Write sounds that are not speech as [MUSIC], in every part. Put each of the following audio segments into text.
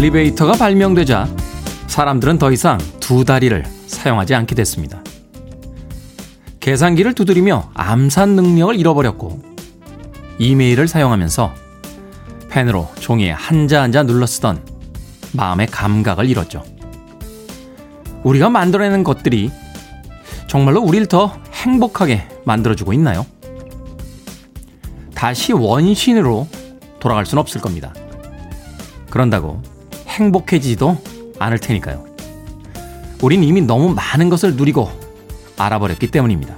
엘리베이터가 발명되자 사람들은 더 이상 두 다리를 사용하지 않게 됐습니다. 계산기를 두드리며 암산 능력을 잃어버렸고 이메일을 사용하면서 펜으로 종이에 한자 한자 눌러 쓰던 마음의 감각을 잃었죠. 우리가 만들어내는 것들이 정말로 우리를 더 행복하게 만들어주고 있나요? 다시 원신으로 돌아갈 수는 없을 겁니다. 그런다고 행복해지지도 않을 테니까요. 우린 이미 너무 많은 것을 누리고 알아버렸기 때문입니다.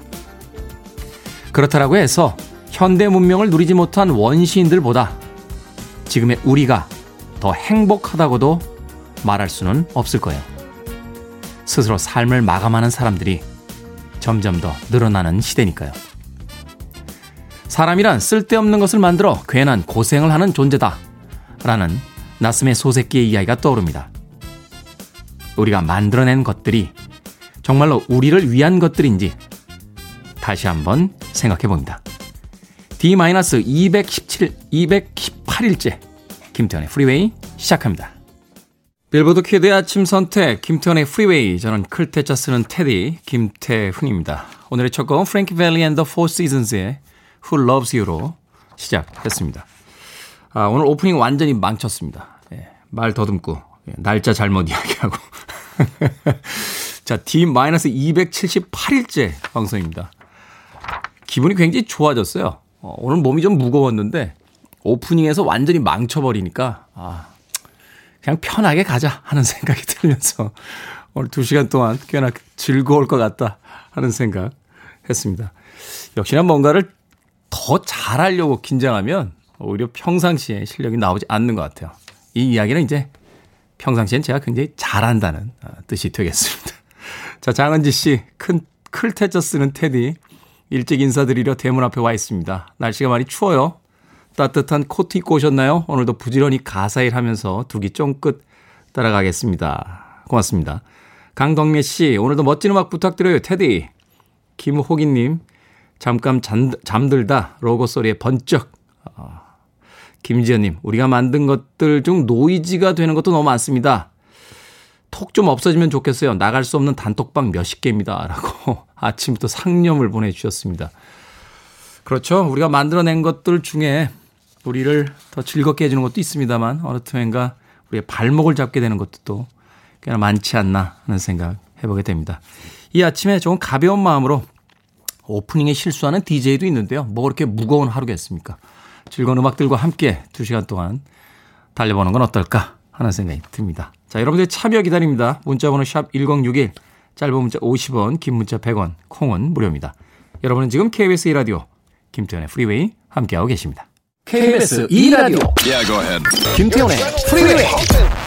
그렇다라고 해서 현대 문명을 누리지 못한 원시인들보다 지금의 우리가 더 행복하다고도 말할 수는 없을 거예요. 스스로 삶을 마감하는 사람들이 점점 더 늘어나는 시대니까요. 사람이란 쓸데없는 것을 만들어 괜한 고생을 하는 존재다. 라는 나스의 소새끼의 이야기가 떠오릅니다. 우리가 만들어낸 것들이 정말로 우리를 위한 것들인지 다시 한번 생각해 봅니다. D-217, 218일째 김태훈의 프리웨이 시작합니다. 빌보드 키드의 아침 선택 김태훈의 프리웨이 저는 클 태 자 쓰는 태디 김태훈입니다. 오늘의 첫 곡은 Frankie Valli and the Four Seasons의 Who Loves You로 시작했습니다. 아, 오늘 오프닝 완전히 망쳤습니다. 예, 말 더듬고 예, 날짜 잘못 이야기하고 [LAUGHS] 자 D-278일째 방송입니다. 기분이 굉장히 좋아졌어요. 어, 오늘 몸이 좀 무거웠는데 오프닝에서 완전히 망쳐버리니까 아, 그냥 편하게 가자 하는 생각이 [LAUGHS] 들면서 오늘 두 시간 동안 꽤나 즐거울 것 같다 하는 생각 했습니다. 역시나 뭔가를 더 잘하려고 긴장하면 오히려 평상시에 실력이 나오지 않는 것 같아요. 이 이야기는 이제 평상시엔 제가 굉장히 잘한다는 아, 뜻이 되겠습니다. [LAUGHS] 자, 장은지 씨, 큰, 클테저 쓰는 테디. 일찍 인사드리려 대문 앞에 와 있습니다. 날씨가 많이 추워요. 따뜻한 코트 입고 오셨나요? 오늘도 부지런히 가사일 하면서 두기 쫑긋 따라가겠습니다. 고맙습니다. 강덕래 씨, 오늘도 멋진 음악 부탁드려요, 테디. 김호기님, 잠깐 잠, 잠들다 로고 소리에 번쩍. 어, 김지현님, 우리가 만든 것들 중 노이즈가 되는 것도 너무 많습니다. 톡 좀 없어지면 좋겠어요. 나갈 수 없는 단톡방 몇십 개입니다. 라고 [LAUGHS] 아침부터 상념을 보내주셨습니다. 그렇죠. 우리가 만들어낸 것들 중에 우리를 더 즐겁게 해주는 것도 있습니다만 어느 틈엔가 우리의 발목을 잡게 되는 것도 또 꽤나 많지 않나 하는 생각 해보게 됩니다. 이 아침에 조금 가벼운 마음으로 오프닝에 실수하는 DJ도 있는데요. 뭐 그렇게 무거운 하루겠습니까? 즐거운 음악들과 함께 2시간 동안 달려보는 건 어떨까 하는 생각이 듭니다. 자, 여러분들 참여 기다립니다. 문자번호 샵 1061, 짧은 문자 50원, 긴 문자 100원, 콩은 무료입니다. 여러분은 지금 KBS 2라디오 김태현의 프리웨이 함께하고 계십니다. KBS 2라디오 yeah, go ahead. 김태현의 프리웨이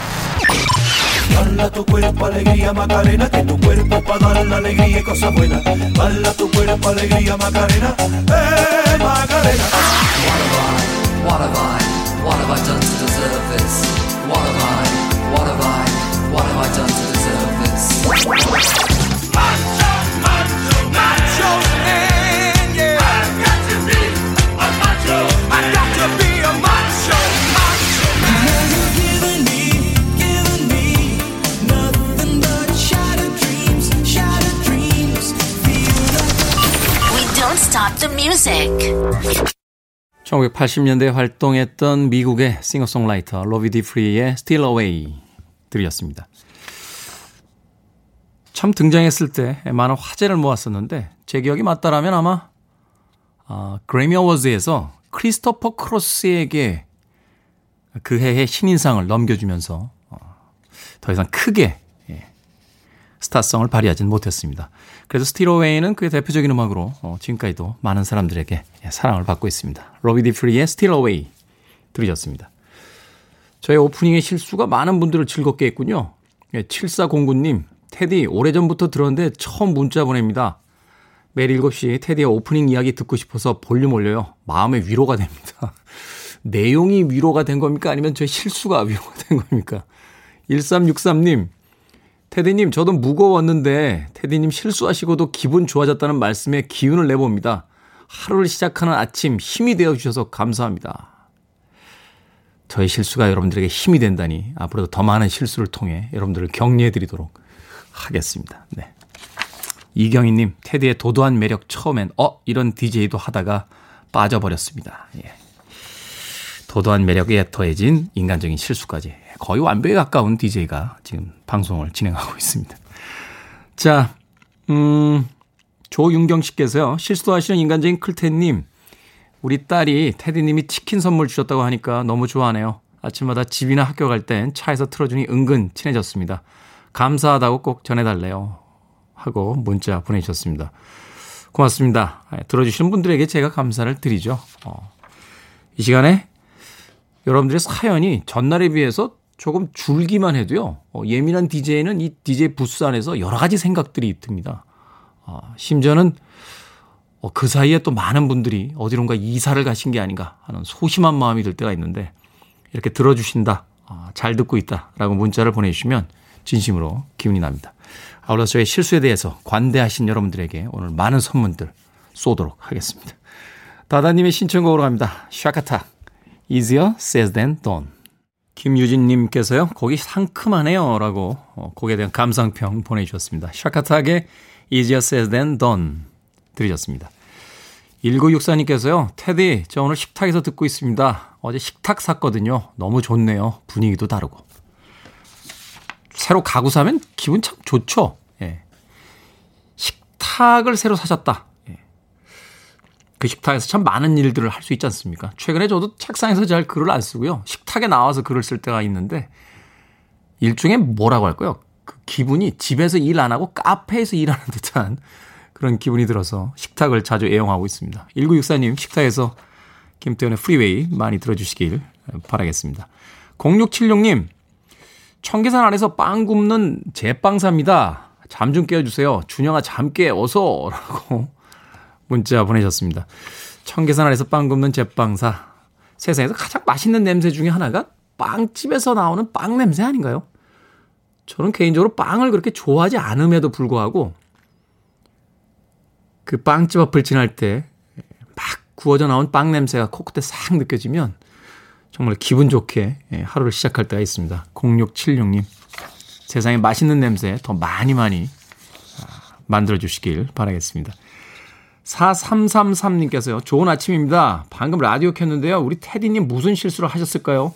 Bala tu cuerpo, alegría, Macarena, que tu cuerpo para dar la alegría y cosas buenas. Bala tu cuerpo, alegría, Macarena, eh, Macarena. What have I, what have I, what have I done to deserve this? What have I, what have I, what have I done to deserve this? Stop the music. 1980년대에 활동했던 미국의 싱어송라이터 로비 디프리의 Still Away 들이었습니다. 참 등장했을 때 많은 화제를 모았었는데 제 기억이 맞다라면 아마 아, 그래미 어워즈에서 크리스토퍼 크로스에게 그 해의 신인상을 넘겨주면서 어, 더 이상 크게 예, 스타성을 발휘하지는 못했습니다. 그래서 Steal Away는 그의 대표적인 음악으로 어, 지금까지도 많은 사람들에게 예, 사랑을 받고 있습니다. 로비 듀프리의 Steal Away 들으셨습니다. 저의 오프닝의 실수가 많은 분들을 즐겁게 했군요. 예, 7409님, 테디 오래전부터 들었는데 처음 문자 보냅니다. 매일 7시 테디의 오프닝 이야기 듣고 싶어서 볼륨 올려요. 마음의 위로가 됩니다. [LAUGHS] 내용이 위로가 된 겁니까? 아니면 저의 실수가 위로가 된 겁니까? 1363님, 테디님, 저도 무거웠는데, 테디님 실수하시고도 기분 좋아졌다는 말씀에 기운을 내봅니다. 하루를 시작하는 아침 힘이 되어주셔서 감사합니다. 저의 실수가 여러분들에게 힘이 된다니 앞으로도 더 많은 실수를 통해 여러분들을 격려해 드리도록 하겠습니다. 네. 이경희님, 테디의 도도한 매력 처음엔, 어, 이런 DJ도 하다가 빠져버렸습니다. 예. 도도한 매력에 더해진 인간적인 실수까지 거의 완벽에 가까운 DJ가 지금 방송을 진행하고 [LAUGHS] 있습니다. 자, 음, 조윤경 씨께서요, 실수도 하시는 인간적인 클텐님, 우리 딸이 테디님이 치킨 선물 주셨다고 하니까 너무 좋아하네요. 아침마다 집이나 학교 갈 땐 차에서 틀어주니 은근 친해졌습니다. 감사하다고 꼭 전해달래요. 하고 문자 보내주셨습니다. 고맙습니다. 예, 들어주시는 분들에게 제가 감사를 드리죠. 어, 이 시간에 여러분들의 사연이 전날에 비해서 조금 줄기만 해도요. 어, 예민한 DJ는 이 DJ 부스 안에서 여러 가지 생각들이 듭니다. 어, 심지어는 어, 그 사이에 또 많은 분들이 어디론가 이사를 가신 게 아닌가 하는 소심한 마음이 들 때가 있는데 이렇게 들어주신다, 어, 잘 듣고 있다라고 문자를 보내주시면 진심으로 기운이 납니다. 아울러 저의 실수에 대해서 관대하신 여러분들에게 오늘 많은 선물들 쏘도록 하겠습니다. 다다님의 신청곡으로 갑니다. 샤카타, easier said than done. 김유진님께서요, 곡이 상큼하네요. 라고 어, 곡에 대한 감상평 보내주셨습니다. 샤카타의 easier said than done 들으셨습니다. 1964님께서요, 테디, 저 오늘 식탁에서 듣고 있습니다. 어제 식탁 샀거든요. 너무 좋네요. 분위기도 다르고. 새로 가구 사면 기분 참 좋죠. 예. 식탁을 새로 사셨다. 예. 그 식탁에서 참 많은 일들을 할 수 있지 않습니까? 최근에 저도 책상에서 잘 글을 안 쓰고요. 식탁에 나와서 글을 쓸 때가 있는데 일종의 뭐라고 할까요? 그 기분이 집에서 일 안 하고 카페에서 일하는 듯한 그런 기분이 들어서 식탁을 자주 애용하고 있습니다. 1964님 식탁에서 김태현의 프리웨이 많이 들어주시길 바라겠습니다. 0676님 청계산 안에서 빵 굽는 제빵사입니다. 잠 좀 깨워주세요. 준영아 잠 깨, 어서! 라고 문자 보내셨습니다. 청계산 안에서 빵 굽는 제빵사. 세상에서 가장 맛있는 냄새 중에 하나가 빵집에서 나오는 빵 냄새 아닌가요? 저는 개인적으로 빵을 그렇게 좋아하지 않음에도 불구하고 그 빵집 앞을 지날 때 막 구워져 나온 빵 냄새가 코끝에 싹 느껴지면 정말 기분 좋게 예, 하루를 시작할 때가 있습니다. 0676님. 세상에 맛있는 냄새 더 많이 많이 아, 만들어 주시길 바라겠습니다. 4333님께서요. 좋은 아침입니다. 방금 라디오 켰는데요. 우리 테디님 무슨 실수를 하셨을까요?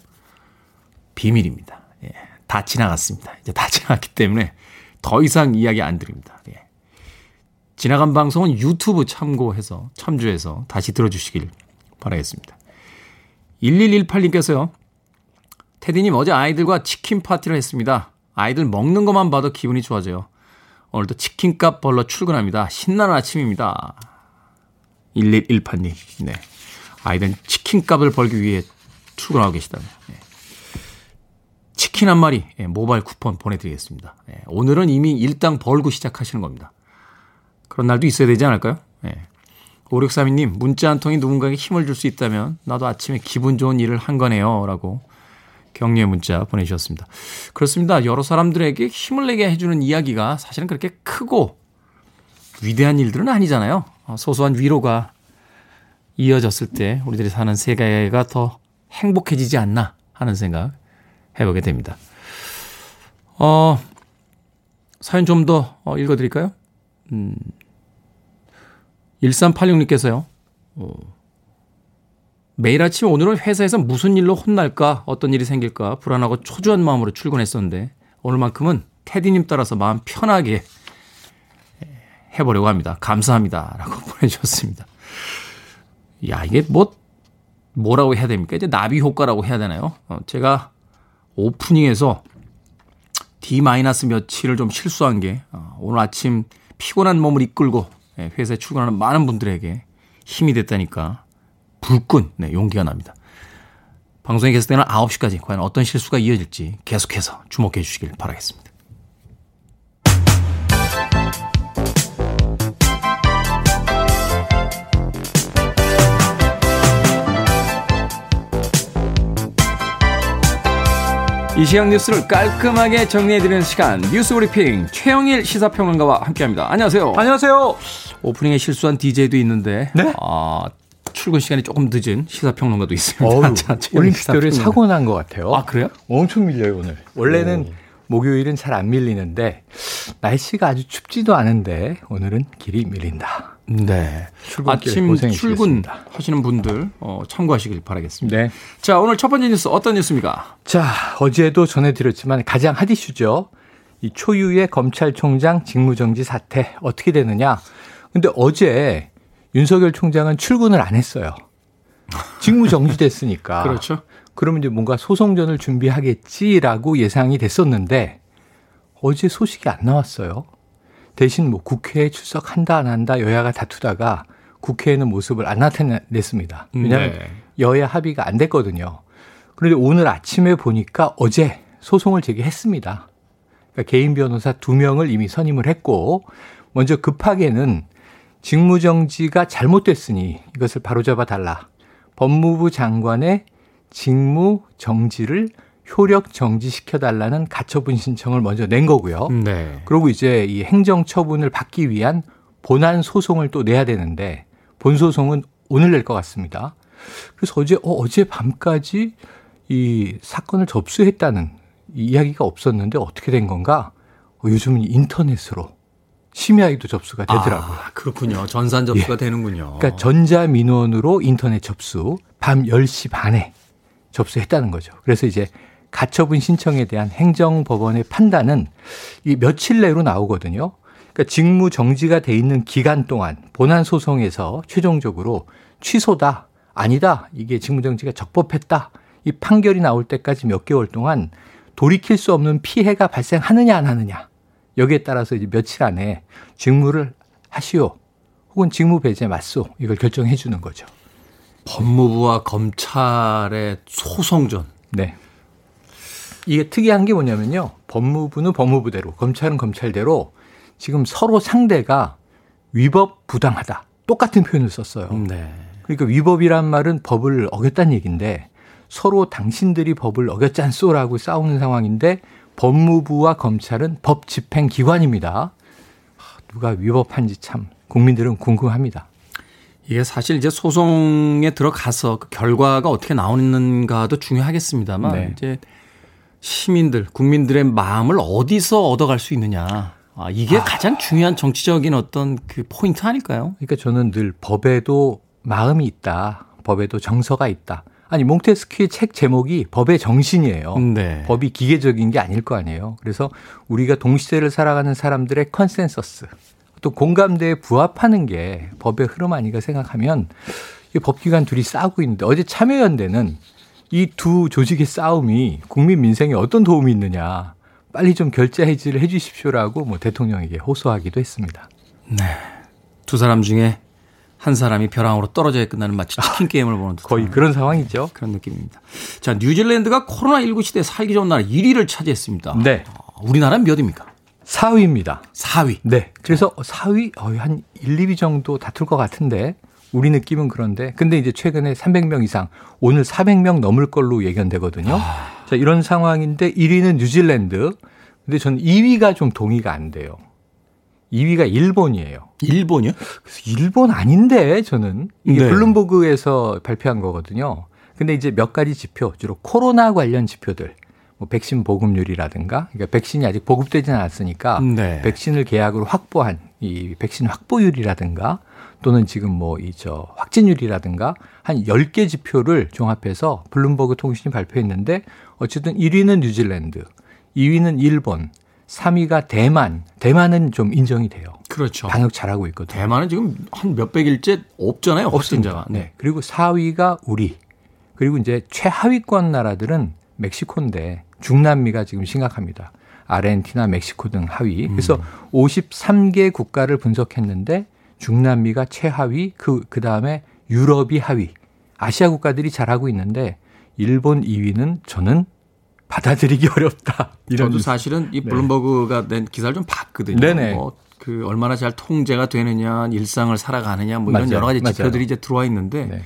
비밀입니다. 예, 다 지나갔습니다. 이제 다 지나갔기 때문에 더 이상 이야기 안 드립니다. 예. 지나간 방송은 유튜브 참고해서 참조해서 다시 들어주시길 바라겠습니다. 1118님께서요. 테디님 어제 아이들과 치킨 파티를 했습니다. 아이들 먹는 것만 봐도 기분이 좋아져요. 오늘도 치킨값 벌러 출근합니다. 신나는 아침입니다. 1118님. 네. 아이들은 치킨값을 벌기 위해 출근하고 계시다면. 네. 치킨 한 마리 네, 모바일 쿠폰 보내드리겠습니다. 네. 오늘은 이미 일당 벌고 시작하시는 겁니다. 그런 날도 있어야 되지 않을까요? 네. 5632님, 문자 한 통이 누군가에게 힘을 줄 수 있다면 나도 아침에 기분 좋은 일을 한 거네요. 라고 격려의 문자 보내주셨습니다. 그렇습니다. 여러 사람들에게 힘을 내게 해주는 이야기가 사실은 그렇게 크고 위대한 일들은 아니잖아요. 어, 소소한 위로가 이어졌을 때 우리들이 사는 세계가 더 행복해지지 않나 하는 생각 해보게 됩니다. 어, 사연 좀 더 읽어드릴까요? 음, 1386님께서요. 어, 매일 아침 오늘은 회사에서 무슨 일로 혼날까, 어떤 일이 생길까 불안하고 초조한 마음으로 출근했었는데 오늘만큼은 테디님 따라서 마음 편하게 해보려고 합니다. 감사합니다. 라고 [LAUGHS] 보내주셨습니다. 야, 이게 뭐, 뭐라고 해야 됩니까? 이제 나비 효과라고 해야 되나요? 어, 제가 오프닝에서 D- 며칠을 좀 실수한 게 어, 오늘 아침 피곤한 몸을 이끌고 예, 회사에 출근하는 많은 분들에게 힘이 됐다니까 불끈 네, 용기가 납니다. 방송에 계속 때는 9시까지 과연 어떤 실수가 이어질지 계속해서 주목해 주시길 바라겠습니다. 이 시각 뉴스를 깔끔하게 정리해드리는 시간 뉴스 브리핑 최영일 시사평론가와 함께합니다. 안녕하세요. 안녕하세요. 오프닝에 실수한 DJ도 있는데 네? 어, 출근 시간이 조금 늦은 시사평론가도 있습니다. 어휴, 올림픽대로에 사고 난 것 같아요. 아, 그래요? 엄청 밀려요, 오늘. 원래는 오. 목요일은 잘 안 밀리는데 날씨가 아주 춥지도 않은데 오늘은 길이 밀린다. 네. 아침 출근 하시는 분들 어, 참고하시길 바라겠습니다. 네. 자, 오늘 첫 번째 뉴스 어떤 뉴스입니까? 자, 어제도 전해드렸지만 가장 핫 이슈죠. 이 초유의 검찰총장 직무정지 사태 어떻게 되느냐. 근데 어제 윤석열 총장은 출근을 안 했어요. 직무정지 됐으니까. [LAUGHS] 그렇죠. 그러면 이제 뭔가 소송전을 준비하겠지라고 예상이 됐었는데 어제 소식이 안 나왔어요. 대신 뭐 국회에 출석한다 안 한다 여야가 다투다가 국회에는 모습을 안 나타냈습니다. 왜냐하면 네. 여야 합의가 안 됐거든요. 그런데 오늘 아침에 보니까 어제 소송을 제기했습니다. 그러니까 개인 변호사 두 명을 이미 선임을 했고 먼저 급하게는 직무정지가 잘못됐으니 이것을 바로잡아 달라. 법무부 장관의 직무 정지를 효력 정지시켜 달라는 가처분 신청을 먼저 낸 거고요. 네. 그리고 이제 이 행정 처분을 받기 위한 본안 소송을 또 내야 되는데 본 소송은 오늘 낼 것 같습니다. 그래서 어제 어, 어제 밤까지 이 사건을 접수했다는 이야기가 없었는데 어떻게 된 건가? 어, 요즘은 인터넷으로 심야에도 접수가 되더라고요. 아, 그렇군요. 전산 접수가 예. 되는군요. 그러니까 전자 민원으로 인터넷 접수 밤 10시 반에 접수했다는 거죠. 그래서 이제 가처분 신청에 대한 행정법원의 판단은 이 며칠 내로 나오거든요. 그러니까 직무 정지가 돼 있는 기간 동안 본안 소송에서 최종적으로 취소다, 아니다, 이게 직무 정지가 적법했다. 이 판결이 나올 때까지 몇 개월 동안 돌이킬 수 없는 피해가 발생하느냐 안 하느냐. 여기에 따라서 이제 며칠 안에 직무를 하시오. 혹은 직무 배제 맞소. 이걸 결정해 주는 거죠. 법무부와 검찰의 소송전. 네. 이게 특이한 게 뭐냐면요. 법무부는 법무부대로, 검찰은 검찰대로 지금 서로 상대가 위법 부당하다. 똑같은 표현을 썼어요. 네. 그러니까 위법이란 말은 법을 어겼다는 얘기인데 서로 당신들이 법을 어겼지 않소라고 싸우는 상황인데 법무부와 검찰은 법 집행 기관입니다. 누가 위법한지 참 국민들은 궁금합니다. 이게 사실 이제 소송에 들어가서 그 결과가 어떻게 나오는가도 중요하겠습니다만 네. 이제 시민들, 국민들의 마음을 어디서 얻어갈 수 있느냐. 아, 이게 아. 가장 중요한 정치적인 어떤 그 포인트 아닐까요? 그러니까 저는 늘 법에도 마음이 있다. 법에도 정서가 있다. 아니 몽테스키외 책 제목이 법의 정신이에요. 네. 법이 기계적인 게 아닐 거 아니에요. 그래서 우리가 동시대를 살아가는 사람들의 컨센서스 또 공감대에 부합하는 게 법의 흐름 아닌가 생각하면 이 법기관 둘이 싸우고 있는데 어제 참여연대는 이 두 조직의 싸움이 국민 민생에 어떤 도움이 있느냐 빨리 좀 결제 해지를 해 주십시오라고 뭐 대통령에게 호소하기도 했습니다. 네. 두 사람 중에 한 사람이 벼랑으로 떨어져야 끝나는 마치 치킨 아, 게임을 보는 듯 거의 그런 상황이죠. 그런 느낌입니다. 자, 뉴질랜드가 코로나19 시대에 살기 좋은 나라 1위를 차지했습니다. 네. 우리나라는 몇입니까? 4위입니다. 4위. 네. 그래서 4위 어, 한 1, 2위 정도 다툴 것 같은데 우리 느낌은 그런데 근데 이제 최근에 300명 이상 오늘 400명 넘을 걸로 예견되거든요. 아... 자, 이런 상황인데 1위는 뉴질랜드. 근데 저는 2위가 좀 동의가 안 돼요. 2위가 일본이에요. 일본이요? 그래서 일본 아닌데 저는 이게 네. 블룸버그에서 발표한 거거든요. 근데 이제 몇 가지 지표, 주로 코로나 관련 지표들. 뭐 백신 보급률이라든가 그러니까 백신이 아직 보급되지는 않았으니까 네. 백신을 계약으로 확보한 이 백신 확보율이라든가 또는 지금 뭐 이 저 확진율이라든가 한 10개 지표를 종합해서 블룸버그 통신이 발표했는데 어쨌든 1위는 뉴질랜드, 2위는 일본, 3위가 대만. 대만은 좀 인정이 돼요. 그렇죠. 방역 잘하고 있거든요. 대만은 지금 한 몇백일째 없잖아요. 없습니다. 네. 그리고 4위가 우리. 그리고 이제 최하위권 나라들은 멕시코인데 중남미가 지금 심각합니다. 아르헨티나, 멕시코 등 하위. 그래서 음. 53개 국가를 분석했는데 중남미가 최하위, 그, 그 다음에 유럽이 하위. 아시아 국가들이 잘하고 있는데 일본 2위는 저는 받아들이기 [LAUGHS] 어렵다. 이런 저도 사실은 이 네. 블룸버그가 낸 기사를 좀 봤거든요. 네네. 뭐 그 얼마나 잘 통제가 되느냐, 일상을 살아가느냐, 뭐 이런 맞아요. 여러 가지 지표들이 맞아요. 이제 들어와 있는데 네.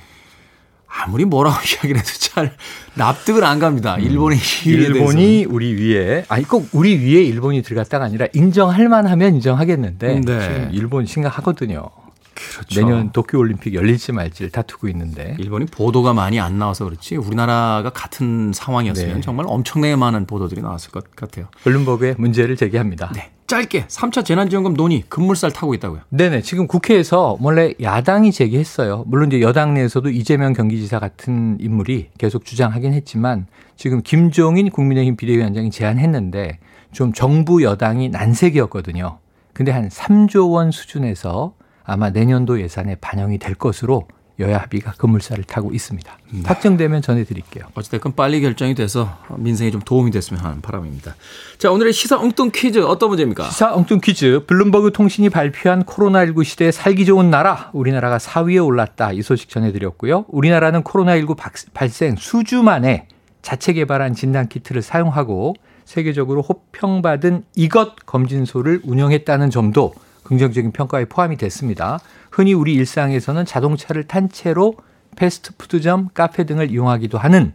아무리 뭐라고 [LAUGHS] 이야기를 해도 잘 납득을 안 갑니다. 음. 일본의 음. 일본이 우리 위에 아니 꼭 우리 위에 일본이 들어갔다가 아니라 인정할 만하면 인정하겠는데 네. 지금 일본 심각하거든요. 그렇죠. 내년 도쿄 올림픽 열릴지 말지를 다투고 있는데 일본이 보도가 많이 안 나와서 그렇지 우리나라가 같은 상황이었으면 네. 정말 엄청나게 많은 보도들이 나왔을 것 같아요. 언론법에 문제를 제기합니다. 네. 짧게 3차 재난지원금 논의 급물살 타고 있다고요. 네네. 지금 국회에서 원래 야당이 제기했어요. 물론 이제 여당 내에서도 이재명 경기지사 같은 인물이 계속 주장하긴 했지만 지금 김종인 국민의힘 비대위원장이 제안했는데 좀 정부 여당이 난색이었거든요. 근데 한 3조 원 수준에서 아마 내년도 예산에 반영이 될 것으로 여야 합의가 급물살을 타고 있습니다. 네. 확정되면 전해드릴게요. 어찌됐건 빨리 결정이 돼서 민생에 좀 도움이 됐으면 하는 바람입니다. 자, 오늘의 시사 엉뚱 퀴즈 어떤 문제입니까? 시사 엉뚱 퀴즈. 블룸버그 통신이 발표한 코로나19 시대에 살기 좋은 나라, 우리나라가 4위에 올랐다. 이 소식 전해드렸고요. 우리나라는 코로나19 발생 수주 만에 자체 개발한 진단 키트를 사용하고 세계적으로 호평받은 이것 검진소를 운영했다는 점도 긍정적인 평가에 포함이 됐습니다. 흔히 우리 일상에서는 자동차를 탄 채로 패스트푸드점, 카페 등을 이용하기도 하는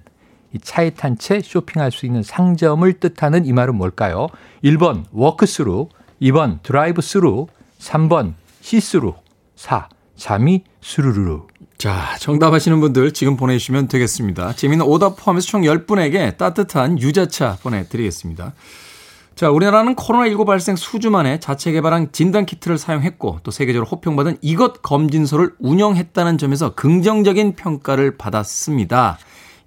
이 차에 탄 채 쇼핑할 수 있는 상점을 뜻하는 이 말은 뭘까요? 1번 워크스루, 2번 드라이브스루, 3번 시스루, 4 잠이 스르르. 자, 정답하시는 분들 지금 보내주시면 되겠습니다. 재미있는 오답 포함해서 총 10분에게 따뜻한 유자차 보내드리겠습니다. 자, 우리나라는 코로나19 발생 수주 만에 자체 개발한 진단 키트를 사용했고 또 세계적으로 호평받은 이것 검진소를 운영했다는 점에서 긍정적인 평가를 받았습니다.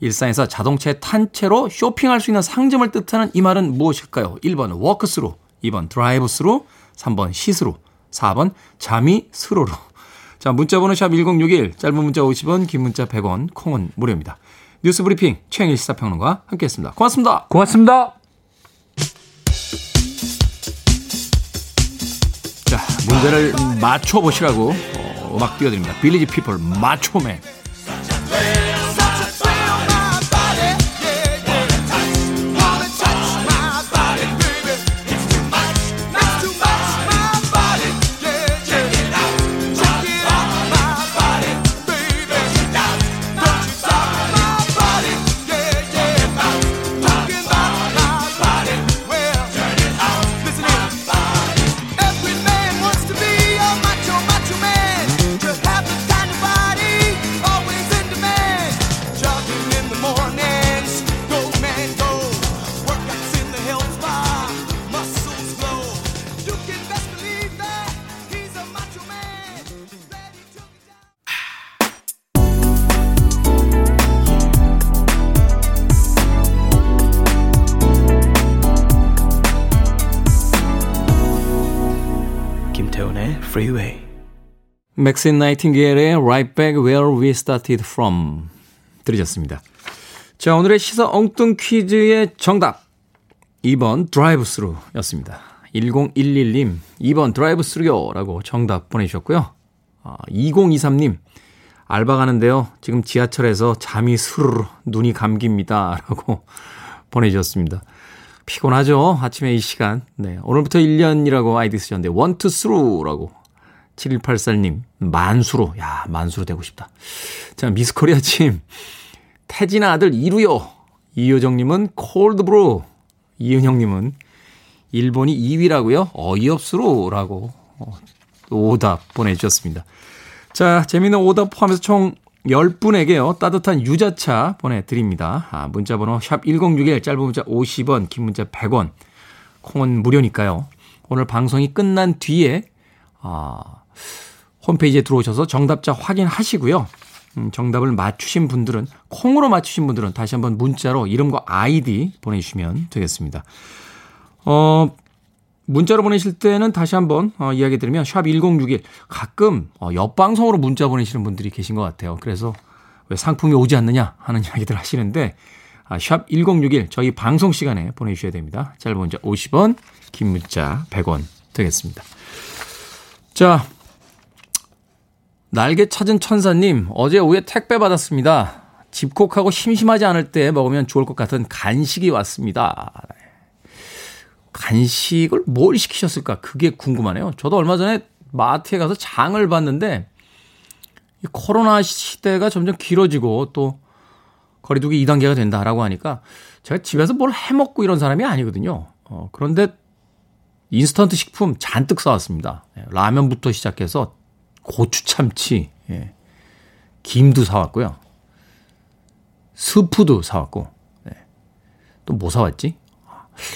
일상에서 자동차에 탄 채로 쇼핑할 수 있는 상점을 뜻하는 이 말은 무엇일까요? 1번 워크스루, 2번 드라이브스루, 3번 시스루, 4번 잠이 스르르. 자, 문자번호 샵 1061, 짧은 문자 50원, 긴 문자 100원, 콩은 무료입니다. 뉴스 브리핑 최영일 시사평론가 함께했습니다. 고맙습니다. 고맙습니다. 문제를 맞춰보시라고 어, 음악 띄워드립니다. 빌리지 피플 마초맨. 맥신 나이팅게일의 Right Back Where We Started From 들으셨습니다. 자, 오늘의 시사 엉뚱 퀴즈의 정답 2번 드라이브 스루였습니다. 1011님 2번 드라이브 스루요 라고 정답 보내주셨고요. 아, 2023님 알바 가는데요. 지금 지하철에서 잠이 스르르 눈이 감깁니다. 라고 [LAUGHS] 보내주셨습니다. 피곤하죠? 아침에 이 시간. 네. 오늘부터 1년이라고 아이디 쓰셨는데, one two through라고 7184님, 만수로. 야, 만수로 되고 싶다. 자, 미스코리아 침. 태진아 아들 이루요. 이효정님은 콜드브루. 이은영님은 일본이 2위라고요? 어이없수로라고 어, 오답 보내주셨습니다. 자, 재미있는 오답 포함해서 총 10분에게요, 따뜻한 유자차 보내드립니다. 아, 문자번호 샵1061, 짧은 문자 50원, 긴 문자 100원, 콩은 무료니까요. 오늘 방송이 끝난 뒤에, 아, 홈페이지에 들어오셔서 정답자 확인하시고요. 음, 정답을 맞추신 분들은 콩으로 맞추신 분들은 다시 한번 문자로 이름과 아이디 보내주시면 되겠습니다. 어, 문자로 보내실 때는 다시 한번 어, 이야기 드리면 샵 1061 가끔 어, 옆방송으로 문자 보내시는 분들이 계신 것 같아요. 그래서 왜 상품이 오지 않느냐 하는 [LAUGHS] 이야기들 하시는데 아, 샵 1061 저희 방송 시간에 보내주셔야 됩니다. 짧은 문자 50원 긴 문자 100원 되겠습니다. 자 날개 찾은 천사님, 어제 오후에 택배 받았습니다. 집콕하고 심심하지 않을 때 먹으면 좋을 것 같은 간식이 왔습니다. 간식을 뭘 시키셨을까? 그게 궁금하네요. 저도 얼마 전에 마트에 가서 장을 봤는데, 이 코로나 시대가 점점 길어지고 또 거리두기 2단계가 된다라고 하니까 제가 집에서 뭘 해먹고 이런 사람이 아니거든요. 어, 그런데 인스턴트 식품 잔뜩 사왔습니다. 예, 라면부터 시작해서 고추 참치, 예. 김도 사왔고요. 스프도 사왔고, 네. 또뭐 사왔지?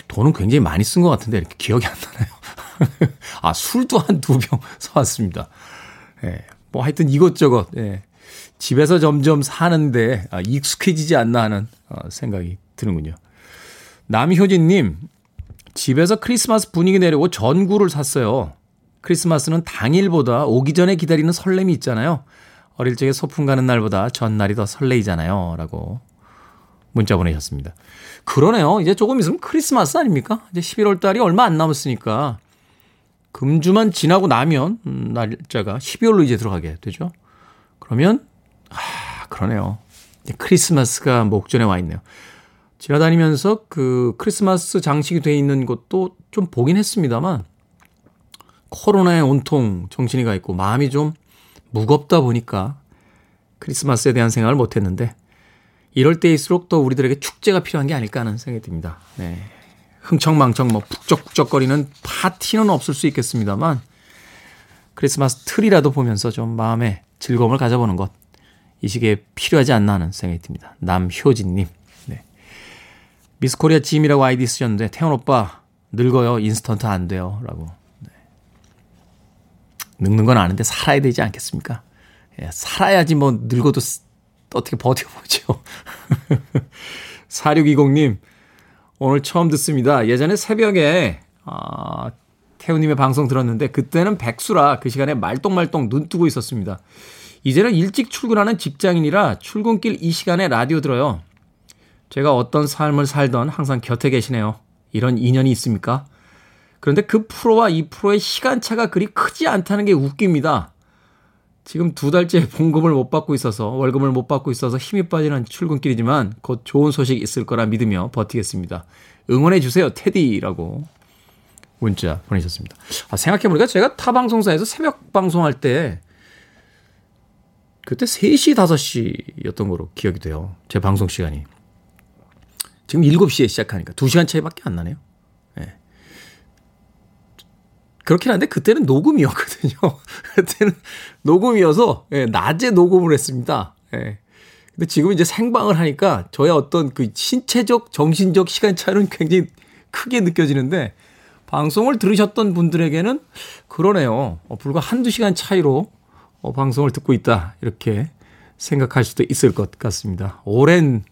돈은 굉장히 많이 쓴 것 같은데 이렇게 기억이 안 나네요. [LAUGHS] 아, 술도 한 두 병 [LAUGHS] 사왔습니다. 예. 뭐 하여튼 이것저것, 예. 집에서 점점 사는데 아, 익숙해지지 않나 하는 어, 생각이 드는군요. 남효진님, 집에서 크리스마스 분위기 내려고 전구를 샀어요. 크리스마스는 당일보다 오기 전에 기다리는 설렘이 있잖아요. 어릴 적에 소풍 가는 날보다 전날이 더 설레이잖아요. 라고 문자 보내셨습니다. 그러네요. 이제 조금 있으면 크리스마스 아닙니까? 이제 11월 달이 얼마 안 남았으니까 금주만 지나고 나면 음, 날짜가 12월로 이제 들어가게 되죠. 그러면 아, 그러네요. 크리스마스가 목전에 와 있네요. 지나다니면서 그 크리스마스 장식이 돼 있는 곳도 좀 보긴 했습니다만 코로나에 온통 정신이 가 있고 마음이 좀 무겁다 보니까 크리스마스에 대한 생각을 못 했는데 이럴 때일수록 또 우리들에게 축제가 필요한 게 아닐까 하는 생각이 듭니다. 네. 흥청망청 뭐 북적북적거리는 파티는 없을 수 있겠습니다만 크리스마스 트리라도 보면서 좀 마음에 즐거움을 가져보는 것 이 시기에 필요하지 않나 하는 생각이 듭니다. 남효진님. 네. 미스코리아 짐이라고 아이디 쓰셨는데 태훈 오빠 늙어요. 인스턴트 안 돼요. 라고. 네. 늙는 건 아는데 살아야 되지 않겠습니까? 예, 살아야지 뭐 늙어도 어떻게 버텨보죠. 4620님, [LAUGHS] 오늘 처음 듣습니다. 예전에 새벽에, 아, 태우님의 방송 들었는데, 그때는 백수라 그 시간에 말똥말똥 눈 뜨고 있었습니다. 이제는 일찍 출근하는 직장인이라 출근길 이 시간에 라디오 들어요. 제가 어떤 삶을 살던 항상 곁에 계시네요. 이런 인연이 있습니까? 그런데 그 프로와 이 프로의 시간차가 그리 크지 않다는 게 웃깁니다. 지금 두 달째 봉급을 못 받고 있어서 월급을 못 받고 있어서 힘이 빠지는 출근길이지만 곧 좋은 소식 있을 거라 믿으며 버티겠습니다. 응원해 주세요, 테디라고 문자 보내셨습니다. 아, 생각해보니까 제가 타 방송사에서 새벽 방송할 때 그때 3시, 5시였던 거로 기억이 돼요. 제 방송 시간이. 지금 7시에 시작하니까 2시간 차이밖에 안 나네요. 그렇긴 한데 그때는 녹음이었거든요. [LAUGHS] 그때는 녹음이어서 예, 낮에 녹음을 했습니다. 예. 근데 지금 이제 생방을 하니까 저의 어떤 그 신체적, 정신적 시간 차이는 굉장히 크게 느껴지는데 방송을 들으셨던 분들에게는 그러네요. 어, 불과 한두 시간 차이로 어, 방송을 듣고 있다. 이렇게 생각할 수도 있을 것 같습니다. 오랜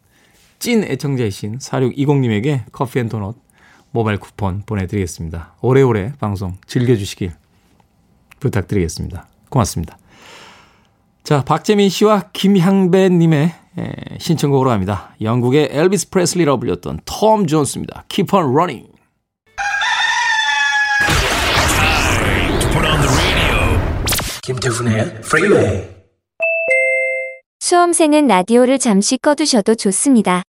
찐 애청자이신 4620님에게 커피 and 도넛 모바일 쿠폰 보내드리겠습니다. 오래오래 방송 즐겨주시길 부탁드리겠습니다. 고맙습니다. 자, 박재민 씨와 김향배 님의 신청곡으로 갑니다. 영국의 엘비스 프레슬리라고 불렸던 톰 존스입니다. Keep on running. 김태훈의 프리웨이 수험생은 라디오를 잠시 꺼두셔도 좋습니다.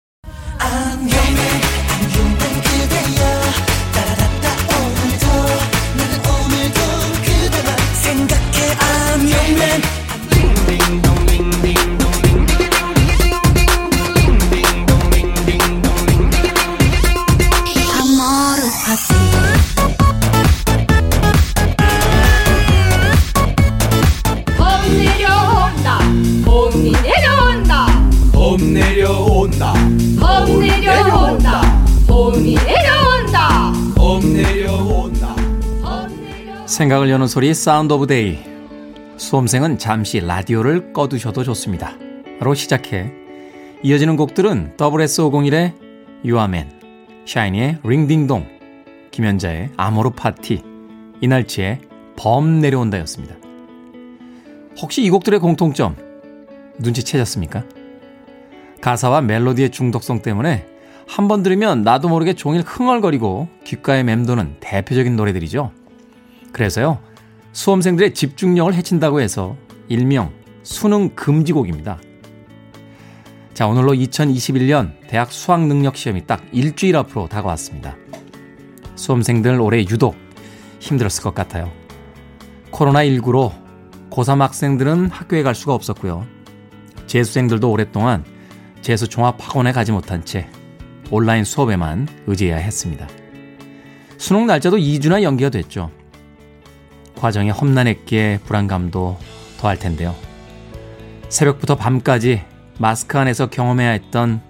생각을 여는 소리 Sound of Day. 수험생은 잠시 라디오를 꺼두셔도 좋습니다. 로 시작해 이어지는 곡들은 SS501의 U R Man, 샤이니의 Ring Ding Dong, 김연자의 아모르 파티, 이날치의 범 내려온다였습니다. 혹시 이 곡들의 공통점 눈치채셨습니까? 가사와 멜로디의 중독성 때문에 한 번 들으면 나도 모르게 종일 흥얼거리고 귓가에 맴도는 대표적인 노래들이죠. 그래서요, 수험생들의 집중력을 해친다고 해서 일명 수능 금지곡입니다. 자, 오늘로 2021년 대학 수학 능력 시험이 딱 일주일 앞으로 다가왔습니다. 수험생들 올해 유독 힘들었을 것 같아요. 코로나19로 고3 학생들은 학교에 갈 수가 없었고요. 재수생들도 오랫동안 재수 종합학원에 가지 못한 채 온라인 수업에만 의지해야 했습니다. 수능 날짜도 2주나 연기가 됐죠. 과정에 험난했기에 불안감도 더할 텐데요. 새벽부터 밤까지 마스크 안에서 경험해야 했던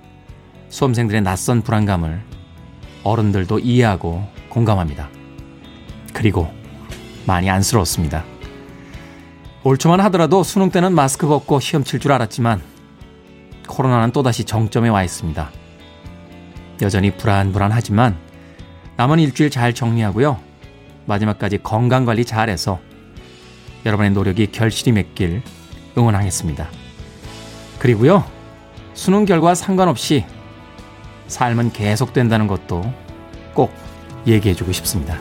수험생들의 낯선 불안감을 어른들도 이해하고 공감합니다. 그리고 많이 안쓰러웠습니다. 올 초만 하더라도 수능 때는 마스크 벗고 시험 칠 줄 알았지만 코로나는 또다시 정점에 와 있습니다. 여전히 불안불안하지만 남은 일주일 잘 정리하고요. 마지막까지 건강관리 잘해서 여러분의 노력이 결실이 맺길 응원하겠습니다. 그리고요. 수능 결과 상관없이 삶은 계속된다는 것도 꼭 얘기해주고 싶습니다.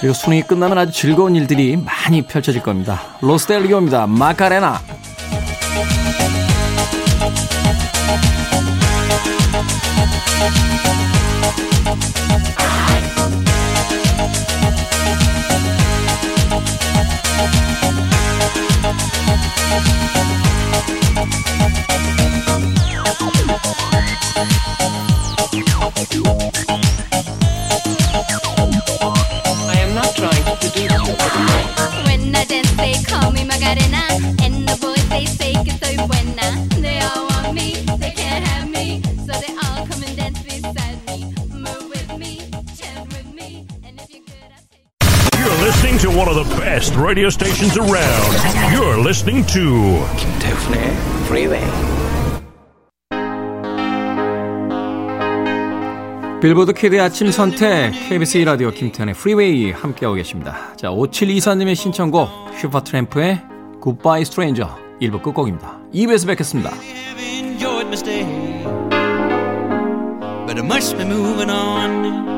그리고 수능이 끝나면 아주 즐거운 일들이 많이 펼쳐질 겁니다. 로스텔리오입니다. 마카레나. Radio stations around. You're listening to 김태훈의 Freeway. 빌보드 키드의 아침 선택 KBS 2라디오 김태현의 프리웨이 함께하고 계십니다. 자 5724님의 신청곡 슈퍼트램프의 Goodbye Stranger 1부 끝곡입니다. 2부에서 뵙겠습니다. have enjoyed my stay, but I must be moving on.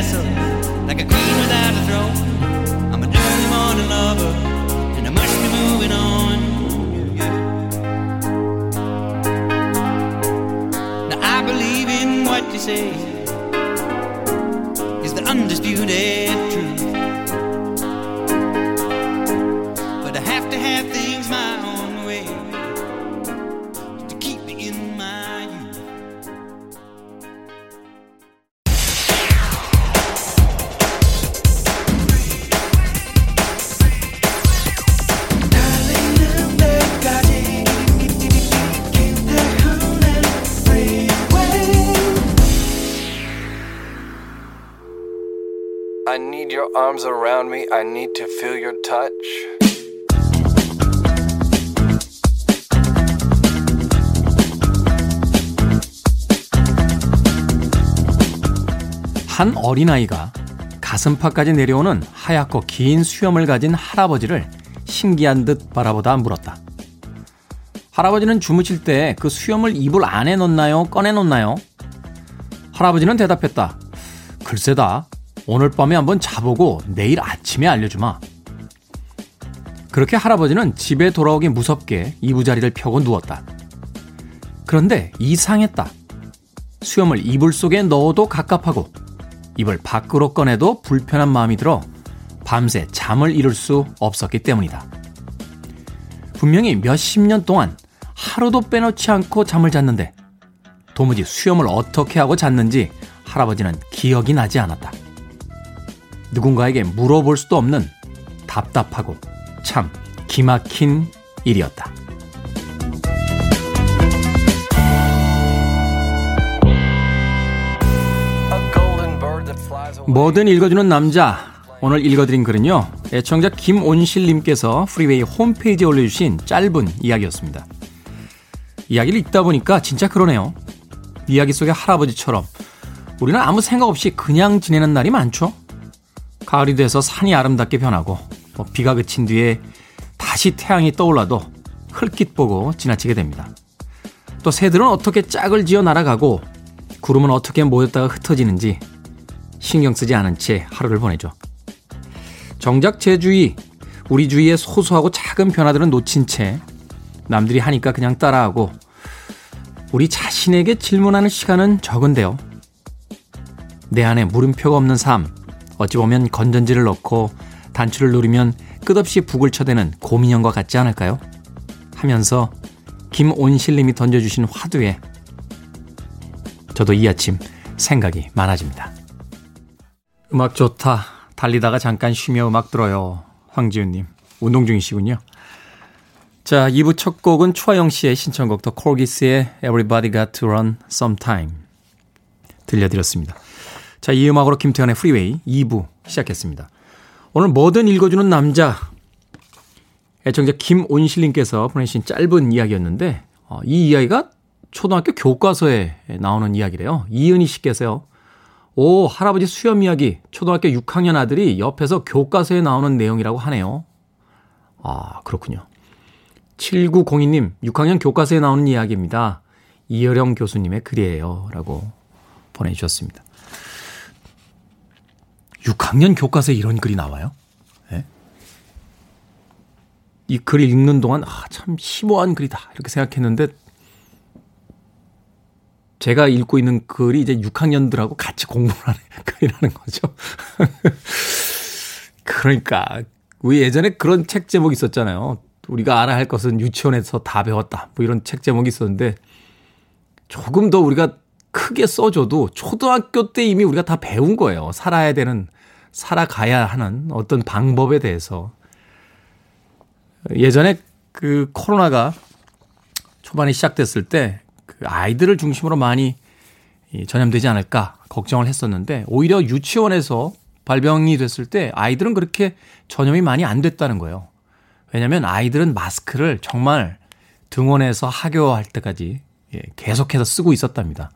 Castle, like a queen without a throne. I'm an early morning lover, and I must be moving on. Yeah. Now I believe in what you say I need to feel your touch. 한 어린아이가 가슴팍까지 내려오는 하얗고 긴 수염을 가진 할아버지를 신기한 듯 바라보다 물었다. 할아버지는 주무실 때 그 수염을 이불 안에 넣나요? 꺼내 놓나요? 할아버지는 대답했다. 글쎄다. 오늘 밤에 한번 자보고 내일 아침에 알려주마. 그렇게 할아버지는 집에 돌아오기 무섭게 이부자리를 펴고 누웠다. 그런데 이상했다. 수염을 이불 속에 넣어도 갑갑하고 입을 밖으로 꺼내도 불편한 마음이 들어 밤새 잠을 이룰 수 없었기 때문이다. 분명히 몇십 년 동안 하루도 빼놓지 않고 잠을 잤는데 도무지 수염을 어떻게 하고 잤는지 할아버지는 기억이 나지 않았다. 누군가에게 물어볼 수도 없는 답답하고 참 기막힌 일이었다. 뭐든 읽어주는 남자. 오늘 읽어드린 글은요. 애청자 김온실님께서 프리웨이 홈페이지에 올려주신 짧은 이야기였습니다. 이야기를 읽다 보니까 진짜 그러네요. 이야기 속의 할아버지처럼 우리는 아무 생각 없이 그냥 지내는 날이 많죠. 가을이 돼서 산이 아름답게 변하고 뭐 비가 그친 뒤에 다시 태양이 떠올라도 흙깃 보고 지나치게 됩니다. 또 새들은 어떻게 짝을 지어 날아가고 구름은 어떻게 모였다가 흩어지는지 신경 쓰지 않은 채 하루를 보내죠. 정작 제 주위, 우리 주위의 소소하고 작은 변화들은 놓친 채 남들이 하니까 그냥 따라하고 우리 자신에게 질문하는 시간은 적은데요. 내 안에 물음표가 없는 삶, 어찌 보면 건전지를 넣고 단추를 누르면 끝없이 북을 쳐대는 고민형과 같지 않을까요? 하면서 김온실님이 던져주신 화두에 저도 이 아침 생각이 많아집니다. 음악 좋다. 달리다가 잠깐 쉬며 음악 들어요. 황지훈님, 운동 중이시군요. 자, 2부 첫 곡은 추하영 씨의 신청곡 더 콜기스의 Everybody Got to Run Sometime 들려드렸습니다. 자, 이 음악으로 김태현의 프리웨이 2부 시작했습니다. 오늘 뭐든 읽어주는 남자 애청자 김온실님께서 보내신 짧은 이야기였는데 어, 이 이야기가 초등학교 교과서에 나오는 이야기래요. 이은희 씨께서요. 오, 할아버지 수염 이야기. 초등학교 6학년 아들이 옆에서 교과서에 나오는 내용이라고 하네요. 아, 그렇군요. 7902님, 6학년 교과서에 나오는 이야기입니다. 이여령 교수님의 글이에요. 라고 보내주셨습니다. 6학년 교과서에 이런 글이 나와요? 네? 이 글을 읽는 동안, 아, 참 심오한 글이다. 이렇게 생각했는데, 제가 읽고 있는 글이 이제 6학년들하고 같이 공부를 하는 [LAUGHS] 글이라는 거죠. [LAUGHS] 그러니까, 우리 예전에 그런 책 제목이 있었잖아요. 우리가 알아야 할 것은 유치원에서 다 배웠다. 뭐 이런 책 제목이 있었는데, 조금 더 우리가 크게 써줘도 초등학교 때 이미 우리가 다 배운 거예요. 살아야 되는, 살아가야 하는 어떤 방법에 대해서. 예전에 그 코로나가 초반에 시작됐을 때 그 아이들을 중심으로 많이 전염되지 않을까 걱정을 했었는데 오히려 유치원에서 발병이 됐을 때 아이들은 그렇게 전염이 많이 안 됐다는 거예요. 왜냐하면 아이들은 마스크를 정말 등원해서 학교할 때까지 예, 계속해서 쓰고 있었답니다.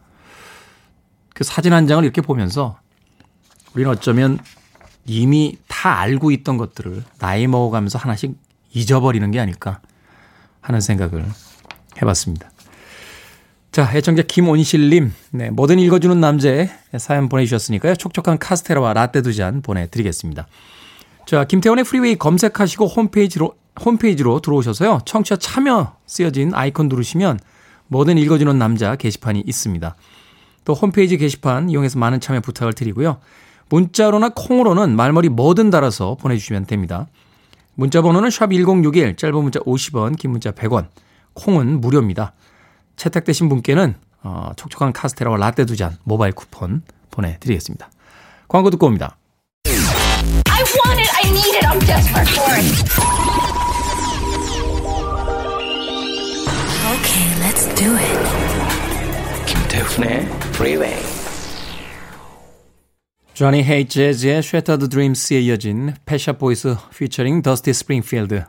그 사진 한 장을 이렇게 보면서 우리는 어쩌면 이미 다 알고 있던 것들을 나이 먹어가면서 하나씩 잊어버리는 게 아닐까 하는 생각을 해봤습니다. 자, 애청자 김온실님, 네, 뭐든 읽어주는 남자의 사연 보내주셨으니까요. 촉촉한 카스테라와 라떼 두 잔 보내드리겠습니다. 자, 김태훈의 프리웨이 검색하시고 홈페이지로, 홈페이지로 들어오셔서요. 청취자 참여 쓰여진 아이콘 누르시면 뭐든 읽어주는 남자 게시판이 있습니다. 또 홈페이지 게시판 이용해서 많은 참여 부탁을 드리고요. 문자로나 콩으로는 말머리 뭐든 달아서 보내주시면 됩니다. 문자 번호는 샵 1061, 짧은 문자 50원, 긴 문자 100원, 콩은 무료입니다. 채택되신 분께는 어, 촉촉한 카스테라와 라떼 두 잔 모바일 쿠폰 보내드리겠습니다. 광고 듣고 옵니다. I want it. I need it. I'm desperate for it. Okay, let's do it. 김태훈의 Freeway. 조니 헤이츠 재즈의 Shattered Dreams에 이어진 펫 샵 보이스 피처링 더스티 스프링필드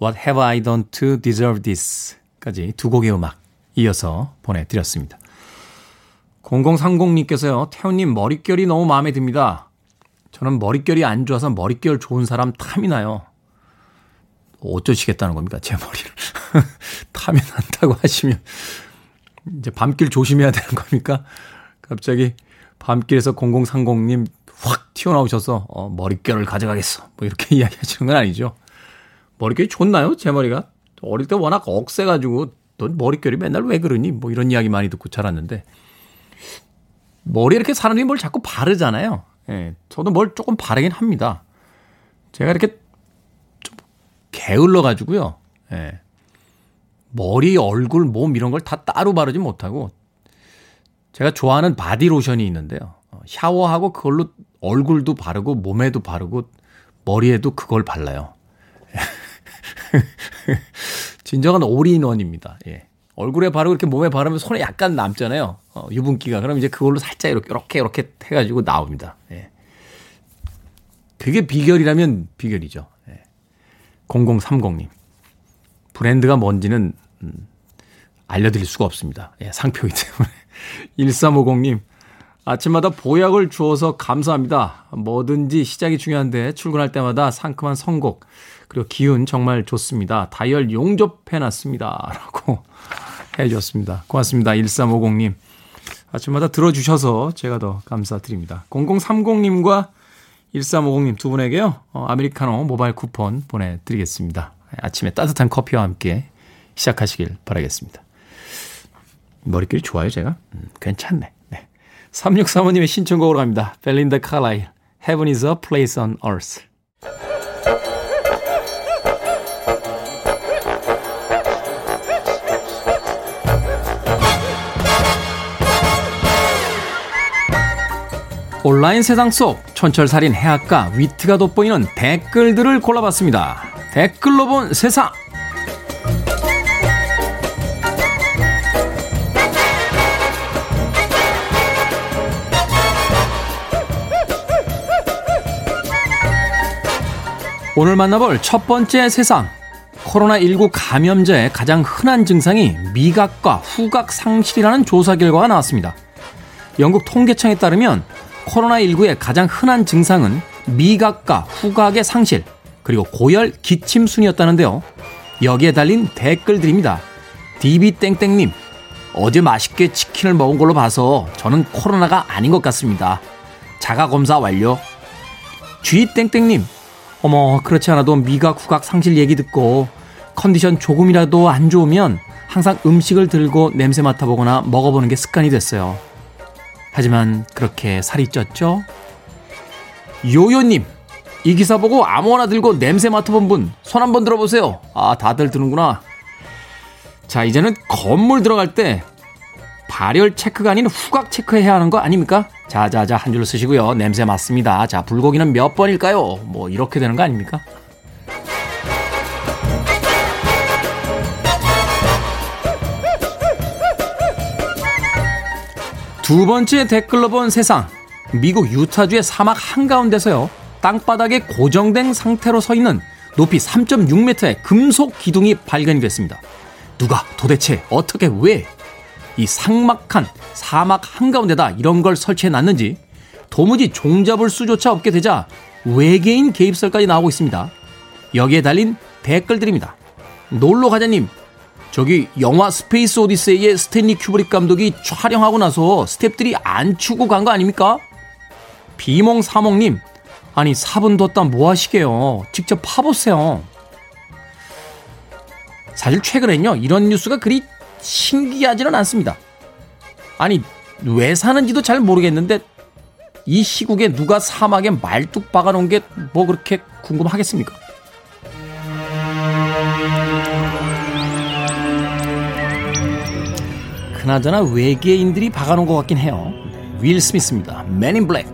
What Have I Done to Deserve This 까지 두 곡의 음악 이어서 보내드렸습니다. 0030님께서요. 태훈님 머릿결이 너무 마음에 듭니다. 저는 머릿결이 안 좋아서 머릿결 좋은 사람 탐이 나요. 어쩌시겠다는 겁니까? 제 머리를. [LAUGHS] 탐이 난다고 하시면 이제 밤길 조심해야 되는 겁니까? 갑자기 밤길에서 0030님 확 튀어나오셔서 어, 머릿결을 가져가겠어. 뭐 이렇게 [LAUGHS] 이야기하시는 건 아니죠. 머릿결이 좋나요? 제 머리가? 어릴 때 워낙 억세가지고 넌 머릿결이 맨날 왜 그러니? 뭐 이런 이야기 많이 듣고 자랐는데 머리에 이렇게 사람들이 뭘 자꾸 바르잖아요. 예, 저도 뭘 조금 바르긴 합니다. 제가 이렇게 좀 게을러 가지고요. 예. 머리, 얼굴, 몸 이런 걸 다 따로 바르지 못하고 제가 좋아하는 바디 로션이 있는데요. 어, 샤워하고 그걸로 얼굴도 바르고 몸에도 바르고 머리에도 그걸 발라요. [LAUGHS] 진정한 all-in-one입니다. 예. 얼굴에 바르고 이렇게 몸에 바르면 손에 약간 남잖아요. 어, 유분기가. 그럼 이제 그걸로 살짝 이렇게, 이렇게, 이렇게 해가지고 나옵니다. 예. 그게 비결이라면 비결이죠. 예. 0030님. 브랜드가 뭔지는, 음, 알려드릴 수가 없습니다. 예, 상표이기 때문에. [LAUGHS] 1350님. 아침마다 보약을 주어서 감사합니다. 뭐든지 시작이 중요한데 출근할 때마다 상큼한 선곡 그리고 기운 정말 좋습니다. 다이얼 용접해놨습니다. [LAUGHS] 라고 해주셨습니다. 고맙습니다. 1350님. 아침마다 들어주셔서 제가 더 감사드립니다. 0030님과 1350님 두 분에게요. 어, 아메리카노 모바일 쿠폰 보내드리겠습니다. 아침에 따뜻한 커피와 함께 시작하시길 바라겠습니다. 머릿결이 좋아요, 제가? 음, 괜찮네. 네. 3635님의 신청곡으로 갑니다. 벨린다 칼라일, Heaven is a place on earth. 온라인 세상 속 천철살인 해학과 위트가 돋보이는 댓글들을 골라봤습니다. 댓글로 본 세상. 오늘 만나볼 첫 번째 세상. 코로나19 감염자의 가장 흔한 증상이 미각과 후각 상실이라는 조사 결과가 나왔습니다. 영국 통계청에 따르면 코로나19의 가장 흔한 증상은 미각과 후각의 상실, 그리고 고열, 기침 순이었다는데요. 여기에 달린 댓글들입니다. DB땡땡님, 어제 맛있게 치킨을 먹은 걸로 봐서 저는 코로나가 아닌 것 같습니다. 자가검사 완료. G땡땡님, 어머, 그렇지 않아도 미각, 후각 상실 얘기 듣고 컨디션 조금이라도 안 좋으면 항상 음식을 들고 냄새 맡아보거나 먹어보는 게 습관이 됐어요. 하지만 그렇게 살이 쪘죠? 요요님, 이 기사 보고 아무거나 들고 냄새 맡아본 분, 손 한번 들어보세요. 아, 다들 드는구나. 자, 이제는 건물 들어갈 때 발열 체크가 아닌 후각 체크해야 하는 거 아닙니까? 자, 자, 자, 한 줄로 쓰시고요. 냄새 맡습니다. 자, 불고기는 몇 번일까요? 뭐, 이렇게 되는 거 아닙니까? 두 번째 댓글로 본 세상. 미국 유타주의 사막 한가운데서요. 땅바닥에 고정된 상태로 서 있는 높이 3.6m의 금속 기둥이 발견이 됐습니다. 누가 도대체 어떻게 왜이 삭막한 사막 한가운데다 이런 걸 설치해 놨는지 도무지 종잡을 수조차 없게 되자 외계인 개입설까지 나오고 있습니다. 여기에 달린 댓글들입니다. 놀러 가자님, 저기 영화 스페이스 오디세이의 스탠리 큐브릭 감독이 촬영하고 나서 스탭들이 안 치우고 간 거 아닙니까? 비몽사몽님, 아니 삽은 뒀다 뭐 하시게요? 직접 파보세요. 사실 최근엔요 이런 뉴스가 그리 신기하지는 않습니다. 아니 왜 사는지도 잘 모르겠는데 이 시국에 누가 사막에 말뚝 박아놓은 게 뭐 그렇게 궁금하겠습니까? 그나저나 외계인들이 박아놓은 것 같긴 해요. 윌 스미스입니다. 맨인 블랙.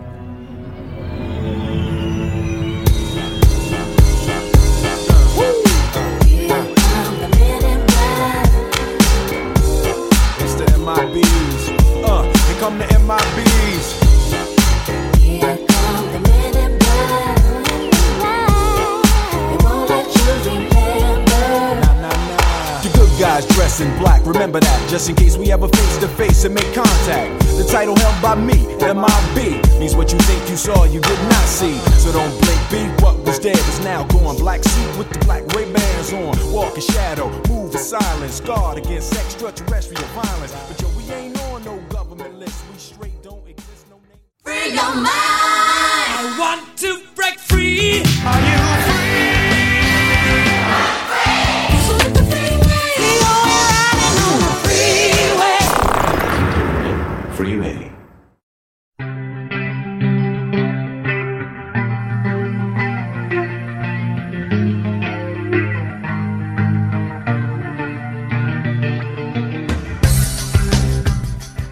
Guys in black, remember that, just in case we ever face to face and make contact. The title held by me, MIB, means what you think you saw, you did not see. So don't blink, be what was dead is now gone. Black suit with the black Ray Bans on, walk in shadow, move in silence, guard against extraterrestrial violence. But yo, we ain't on no government list, we straight don't exist, no name. Free your mind. I want to break free. Are you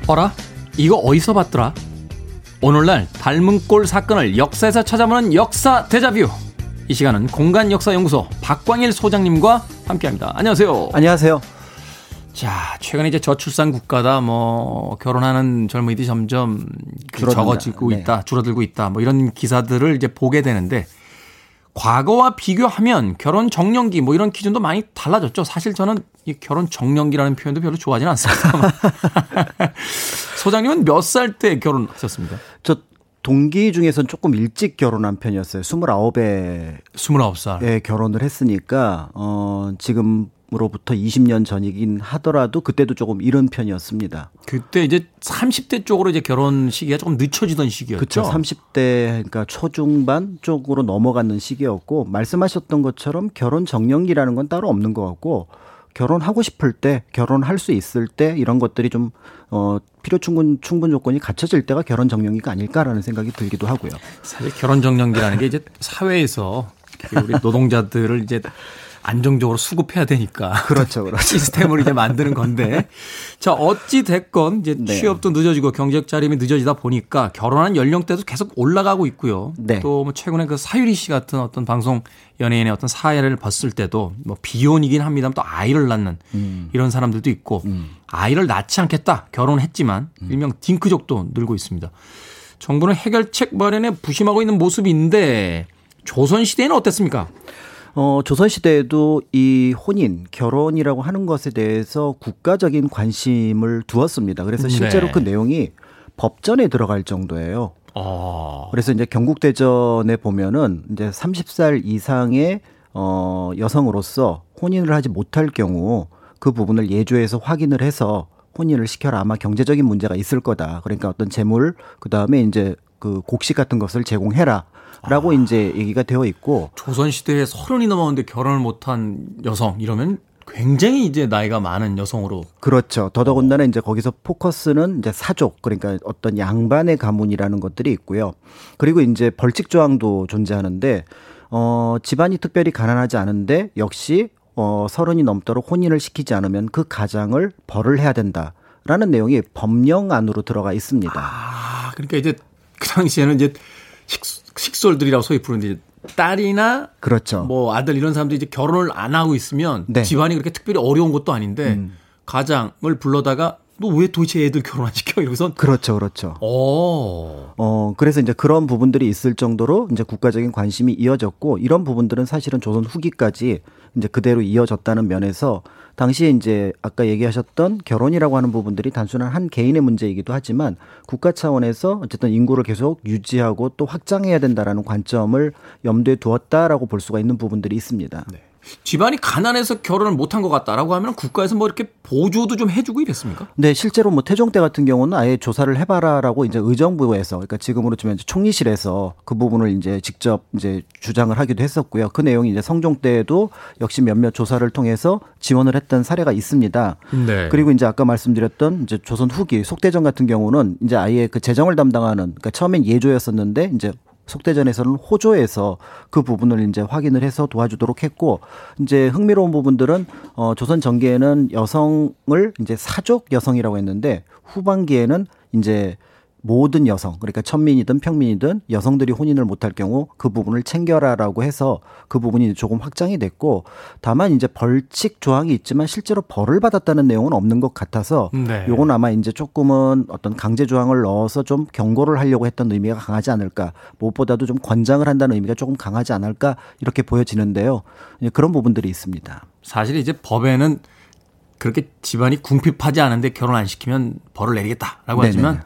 어라? 이거 어디서 봤더라? 오늘날 닮은 꼴 사건을 역사에서 찾아보는 역사 대자뷰. 이 시간은 공간 역사 연구소 박광일 소장님과 함께합니다. 안녕하세요. 안녕하세요. 자, 최근에 이제 저출산 국가다, 뭐, 결혼하는 젊은이들이 점점 그 줄어든다. 적어지고 네. 있다, 줄어들고 있다, 뭐 이런 기사들을 이제 보게 되는데, 과거와 비교하면 결혼 정년기 뭐 이런 기준도 많이 달라졌죠. 사실 저는 이 결혼 정년기라는 표현도 별로 좋아하지는 않습니다. [LAUGHS] 소장님은 몇 살 때 결혼하셨습니까? 저 동기 중에선 조금 일찍 결혼한 편이었어요. 29에 29살. 예, 결혼을 했으니까 어 지금 으로부터 20년 전이긴 하더라도 그때도 조금 이른 편이었습니다. 그때 이제 30대 쪽으로 이제 결혼 시기가 조금 늦춰지던 시기였죠. 그렇죠. 30대 그러니까 초중반 쪽으로 넘어가는 시기였고 말씀하셨던 것처럼 결혼 정년기라는 건 따로 없는 것 같고 결혼하고 싶을 때 결혼할 수 있을 때 이런 것들이 좀 어, 필요 충분 충분 조건이 갖춰질 때가 결혼 정년기가 아닐까라는 생각이 들기도 하고요. 사실 결혼 정년기라는 게 이제 사회에서 그 우리 노동자들을 이제 안정적으로 수급해야 되니까. 그렇죠, 그렇죠. [LAUGHS] 시스템을 이제 만드는 건데. 자, 어찌 됐건 이제 네. 취업도 늦어지고 경제적 자림이 늦어지다 보니까 결혼한 연령대도 계속 올라가고 있고요. 네. 또뭐 최근에 그 사유리 씨 같은 어떤 방송 연예인의 어떤 사례를 봤을 때도 뭐 비혼이긴 합니다만 또 아이를 낳는 음. 이런 사람들도 있고 아이를 낳지 않겠다 결혼했지만 음. 일명 딩크족도 늘고 있습니다. 정부는 해결책 마련에 부심하고 있는 모습인데 조선 시대에는 어땠습니까? 어, 조선시대에도 이 혼인, 결혼이라고 하는 것에 대해서 국가적인 관심을 두었습니다. 그래서 실제로 네. 그 내용이 법전에 들어갈 정도예요. 어, 그래서 이제 경국대전에 보면은 이제 30살 이상의 어, 여성으로서 혼인을 하지 못할 경우 그 부분을 예조에서 확인을 해서 혼인을 시켜라. 아마 경제적인 문제가 있을 거다. 그러니까 어떤 재물, 그 다음에 이제 그 곡식 같은 것을 제공해라. 라고 이제 얘기가 되어 있고 조선 시대에 서른이 넘었는데 결혼을 못한 여성 이러면 굉장히 이제 나이가 많은 여성으로 그렇죠. 더더군다나 이제 거기서 포커스는 이제 사족 그러니까 어떤 양반의 가문이라는 것들이 있고요. 그리고 이제 벌칙 조항도 존재하는데 어 집안이 특별히 가난하지 않은데 역시 어 서른이 넘도록 혼인을 시키지 않으면 그 가장을 벌을 해야 된다 라는 내용이 법령 안으로 들어가 있습니다. 아 그러니까 이제 그 당시에는 이제 식, 식솔들이라고 소위 부르는데 딸이나 그렇죠. 뭐 아들 이런 사람들이 이제 결혼을 안 하고 있으면 네. 음. 집안이 그렇게 특별히 어려운 것도 아닌데 가장을 불러다가 너 왜 도대체 애들 결혼 안 시켜 이러고선 그렇죠. 그렇죠. 어 어, 그래서 이제 그런 부분들이 있을 정도로 이제 국가적인 관심이 이어졌고 이런 부분들은 사실은 조선 후기까지 이제 그대로 이어졌다는 면에서 당시에 이제 아까 얘기하셨던 결혼이라고 하는 부분들이 단순한 한 개인의 문제이기도 하지만 국가 차원에서 어쨌든 인구를 계속 유지하고 또 확장해야 된다라는 관점을 염두에 두었다라고 볼 수가 있는 부분들이 있습니다. 집안이 가난해서 결혼을 못한 것 같다라고 하면 국가에서 뭐 이렇게 보조도 좀 해주고 이랬습니까? 네, 실제로 뭐 태종 때 같은 경우는 아예 조사를 해봐라라고 이제 의정부에서, 그러니까 지금으로 치면 이제 총리실에서 그 부분을 이제 직접 이제 주장을 하기도 했었고요. 그 내용이 이제 성종 때에도 역시 몇몇 조사를 통해서 지원을 했던 사례가 있습니다. 네. 그리고 이제 아까 말씀드렸던 이제 조선 후기 속대전 같은 경우는 이제 아예 그 재정을 담당하는, 그러니까 처음엔 예조였었는데 이제 속대전에서는 호조에서 그 부분을 이제 확인을 해서 도와주도록 했고 이제 흥미로운 부분들은 어 조선 전기에는 여성을 이제 사족 여성이라고 했는데 후반기에는 이제 모든 여성 그러니까 천민이든 평민이든 여성들이 혼인을 못할 경우 그 부분을 챙겨라라고 해서 그 부분이 조금 확장이 됐고 다만 이제 벌칙 조항이 있지만 실제로 벌을 받았다는 내용은 없는 것 같아서 네. 요건 아마 이제 조금은 어떤 강제 조항을 넣어서 좀 경고를 하려고 했던 의미가 강하지 않을까 무엇보다도 좀 권장을 한다는 의미가 조금 강하지 않을까 이렇게 보여지는데요 예, 그런 부분들이 있습니다. 사실 이제 법에는 그렇게 집안이 궁핍하지 않은데 결혼 안 시키면 벌을 내리겠다라고 네네. 하지만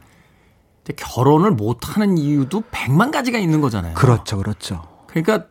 근데 결혼을 못하는 이유도 백만 가지가 있는 거잖아요. 그렇죠, 그렇죠. 그러니까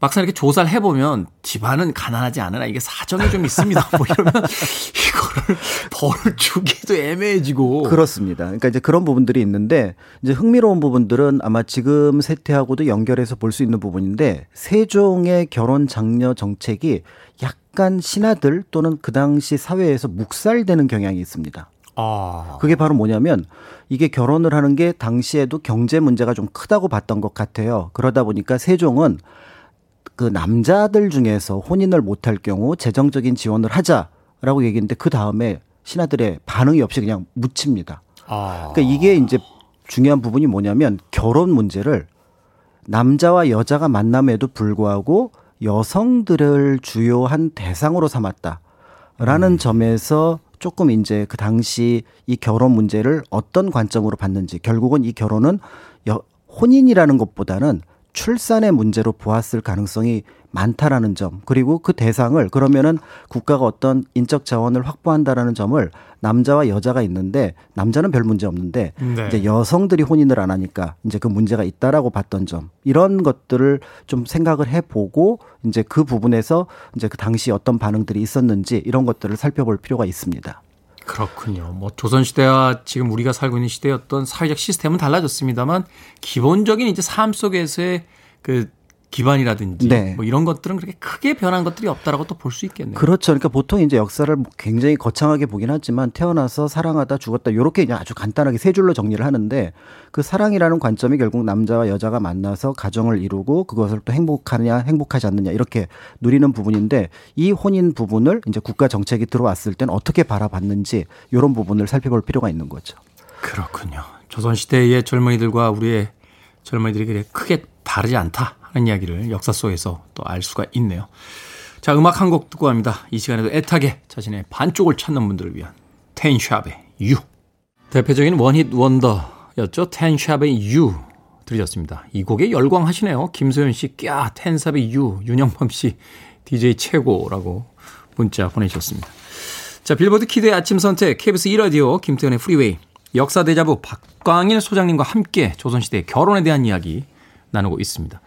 막상 이렇게 조사를 해보면 집안은 가난하지 않으나 이게 사정이 좀 있습니다. [LAUGHS] 뭐 이러면 이거를 벌을 주기도 애매해지고. 그렇습니다. 그러니까 이제 그런 부분들이 있는데 이제 흥미로운 부분들은 아마 지금 세태하고도 연결해서 볼 수 있는 부분인데 세종의 결혼 장려 정책이 약간 신하들 또는 그 당시 사회에서 묵살되는 경향이 있습니다. 아, 그게 바로 뭐냐면 이게 결혼을 하는 게 당시에도 경제 문제가 좀 크다고 봤던 것 같아요. 그러다 보니까 세종은 그 남자들 중에서 혼인을 못할 경우 재정적인 지원을 하자라고 얘기했는데 그 다음에 신하들의 반응이 없이 그냥 묻힙니다. 아. 그러니까 이게 이제 중요한 부분이 뭐냐면 결혼 문제를 남자와 여자가 만남에도 불구하고 여성들을 주요한 대상으로 삼았다라는 점에서 조금 이제 그 당시 이 결혼 문제를 어떤 관점으로 봤는지 결국은 이 결혼은 여, 혼인이라는 것보다는 출산의 문제로 보았을 가능성이 많다라는 점 그리고 그 대상을 그러면은 국가가 어떤 인적 자원을 확보한다라는 점을 남자와 여자가 있는데 남자는 별 문제 없는데 네. 이제 여성들이 혼인을 안 하니까 이제 그 문제가 있다라고 봤던 점 이런 것들을 좀 생각을 해보고 이제 그 부분에서 이제 그 당시 어떤 반응들이 있었는지 이런 것들을 살펴볼 필요가 있습니다. 그렇군요. 뭐 조선시대와 지금 우리가 살고 있는 어떤 사회적 시스템은 달라졌습니다만 기본적인 이제 삶 속에서의 그 기반이라든지 네. 뭐 이런 것들은 그렇게 크게 변한 것들이 없다라고 또 볼 수 있겠네요. 그렇죠. 그러니까 보통 이제 역사를 굉장히 거창하게 보긴 하지만 태어나서 사랑하다 죽었다 이렇게 그냥 아주 간단하게 세 줄로 정리를 하는데 그 사랑이라는 관점이 결국 남자와 여자가 만나서 가정을 이루고 그것을 또 행복하냐 행복하지 않느냐 이렇게 누리는 부분인데 이 혼인 부분을 이제 국가 정책이 들어왔을 때는 어떻게 바라봤는지 이런 부분을 살펴볼 필요가 있는 거죠. 그렇군요. 조선 시대의 젊은이들과 우리의 젊은이들이 그렇게 크게 다르지 않다 하는 이야기를 역사 속에서 또 알 수가 있네요. 자, 음악 한 곡 듣고 갑니다. 이 시간에도 애타게 자신의 반쪽을 찾는 분들을 위한 텐 샵의 You. 대표적인 one-hit wonder였죠. 텐 샵의 You 들으셨습니다. 이 곡에 열광하시네요. 김소연 씨, 꺄, 텐 샵의 You, 윤영범 씨, DJ 최고라고 문자 보내주셨습니다. 자, 빌보드 키드의 아침 선택, KBS 2라디오, 김태훈의 프리웨이, 역사 대자부 박광일 소장님과 함께 조선시대의 결혼에 대한 이야기 나누고 있습니다.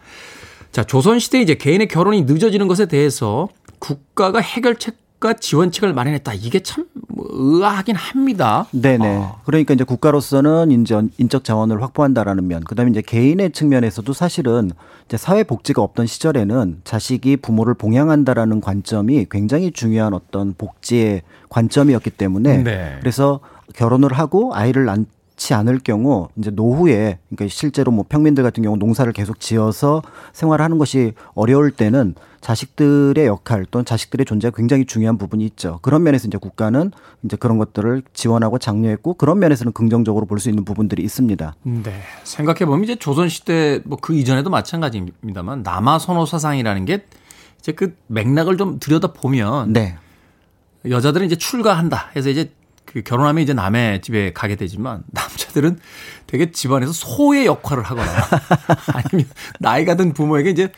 자, 조선시대 이제 개인의 결혼이 늦어지는 것에 대해서 국가가 해결책과 지원책을 마련했다. 이게 참뭐 의아하긴 합니다. 네네. 그러니까 이제 국가로서는 이제 인적 자원을 확보한다라는 면, 그 다음에 이제 개인의 측면에서도 사실은 이제 사회 복지가 없던 시절에는 자식이 부모를 봉양한다라는 관점이 굉장히 중요한 어떤 복지의 관점이었기 때문에 네. 그래서 결혼을 하고 아이를 낳 지 않을 경우 이제 노후에 그러니까 실제로 뭐 평민들 같은 경우 농사를 계속 지어서 생활하는 것이 어려울 때는 자식들의 역할 또는 자식들의 존재가 굉장히 중요한 부분이 있죠. 그런 면에서 이제 국가는 이제 그런 것들을 지원하고 장려했고 그런 면에서는 긍정적으로 볼 수 있는 부분들이 있습니다. 네. 생각해 보면 이제 조선 시대 뭐 그 이전에도 마찬가지입니다만 남아 선호 사상이라는 게 이제 그 맥락을 좀 들여다 보면 네. 여자들은 이제 출가한다 해서 이제 그 결혼하면 이제 남의 집에 가게 되지만 [LAUGHS] 남자들은 되게 집안에서 소의 역할을 하거나 [LAUGHS] 아니면 나이가 든 부모에게 이제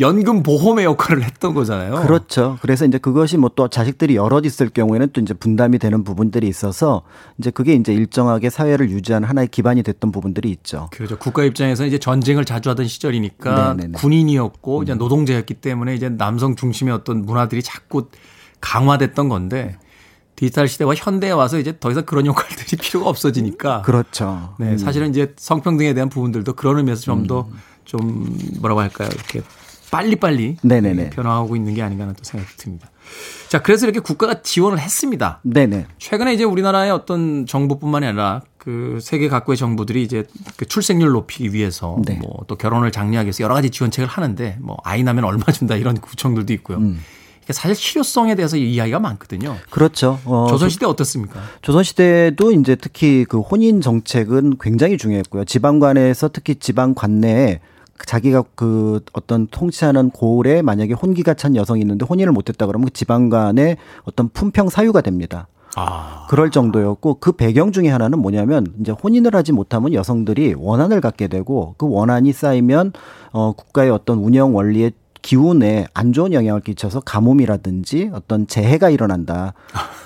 연금 보험의 역할을 했던 거잖아요. 그렇죠. 그래서 이제 그것이 뭐 또 자식들이 여럿 있을 경우에는 또 이제 분담이 되는 부분들이 있어서 이제 그게 이제 일정하게 사회를 유지하는 하나의 기반이 됐던 부분들이 있죠. 그렇죠. 국가 입장에서 이제 전쟁을 자주 하던 시절이니까 네네네. 음. 군인이었고 이제 노동자였기 때문에 이제 남성 중심의 어떤 문화들이 자꾸 강화됐던 건데 디지털 시대와 현대에 와서 이제 더 이상 그런 역할들이 [LAUGHS] 필요가 없어지니까 그렇죠. 네, 사실은 이제 성평등에 대한 부분들도 그런 의미에서 좀더좀 뭐라고 할까요? 이렇게 빨리빨리 네네네. 변화하고 있는 게 아닌가 하는 또 생각이 듭니다. 자, 그래서 이렇게 국가가 지원을 했습니다. 네네. 최근에 이제 우리나라의 어떤 정부뿐만이 아니라 그 세계 각국의 정부들이 이제 그 출생률 높이기 위해서 네. 뭐또 결혼을 장려하기 위해서 여러 가지 지원책을 하는데 뭐 아이 낳으면 얼마 준다 이런 구청들도 있고요. 음. 이게 사실 실효성에 대해서 이야기가 많거든요. 그렇죠. 어, 조선시대 어떻습니까? 조선시대도 이제 특히 그 혼인 정책은 굉장히 중요했고요. 지방관에서 특히 지방 관 내에 자기가 그 어떤 통치하는 고을에 만약에 혼기가 찬 여성이 있는데 혼인을 못했다 그러면 그 지방간의 어떤 품평 사유가 됩니다. 아, 그럴 정도였고 그 배경 중에 하나는 뭐냐면 이제 혼인을 하지 못하면 여성들이 원한을 갖게 되고 그 원한이 쌓이면 어 국가의 어떤 운영 원리에 기운에 안 좋은 영향을 끼쳐서 가뭄이라든지 어떤 재해가 일어난다.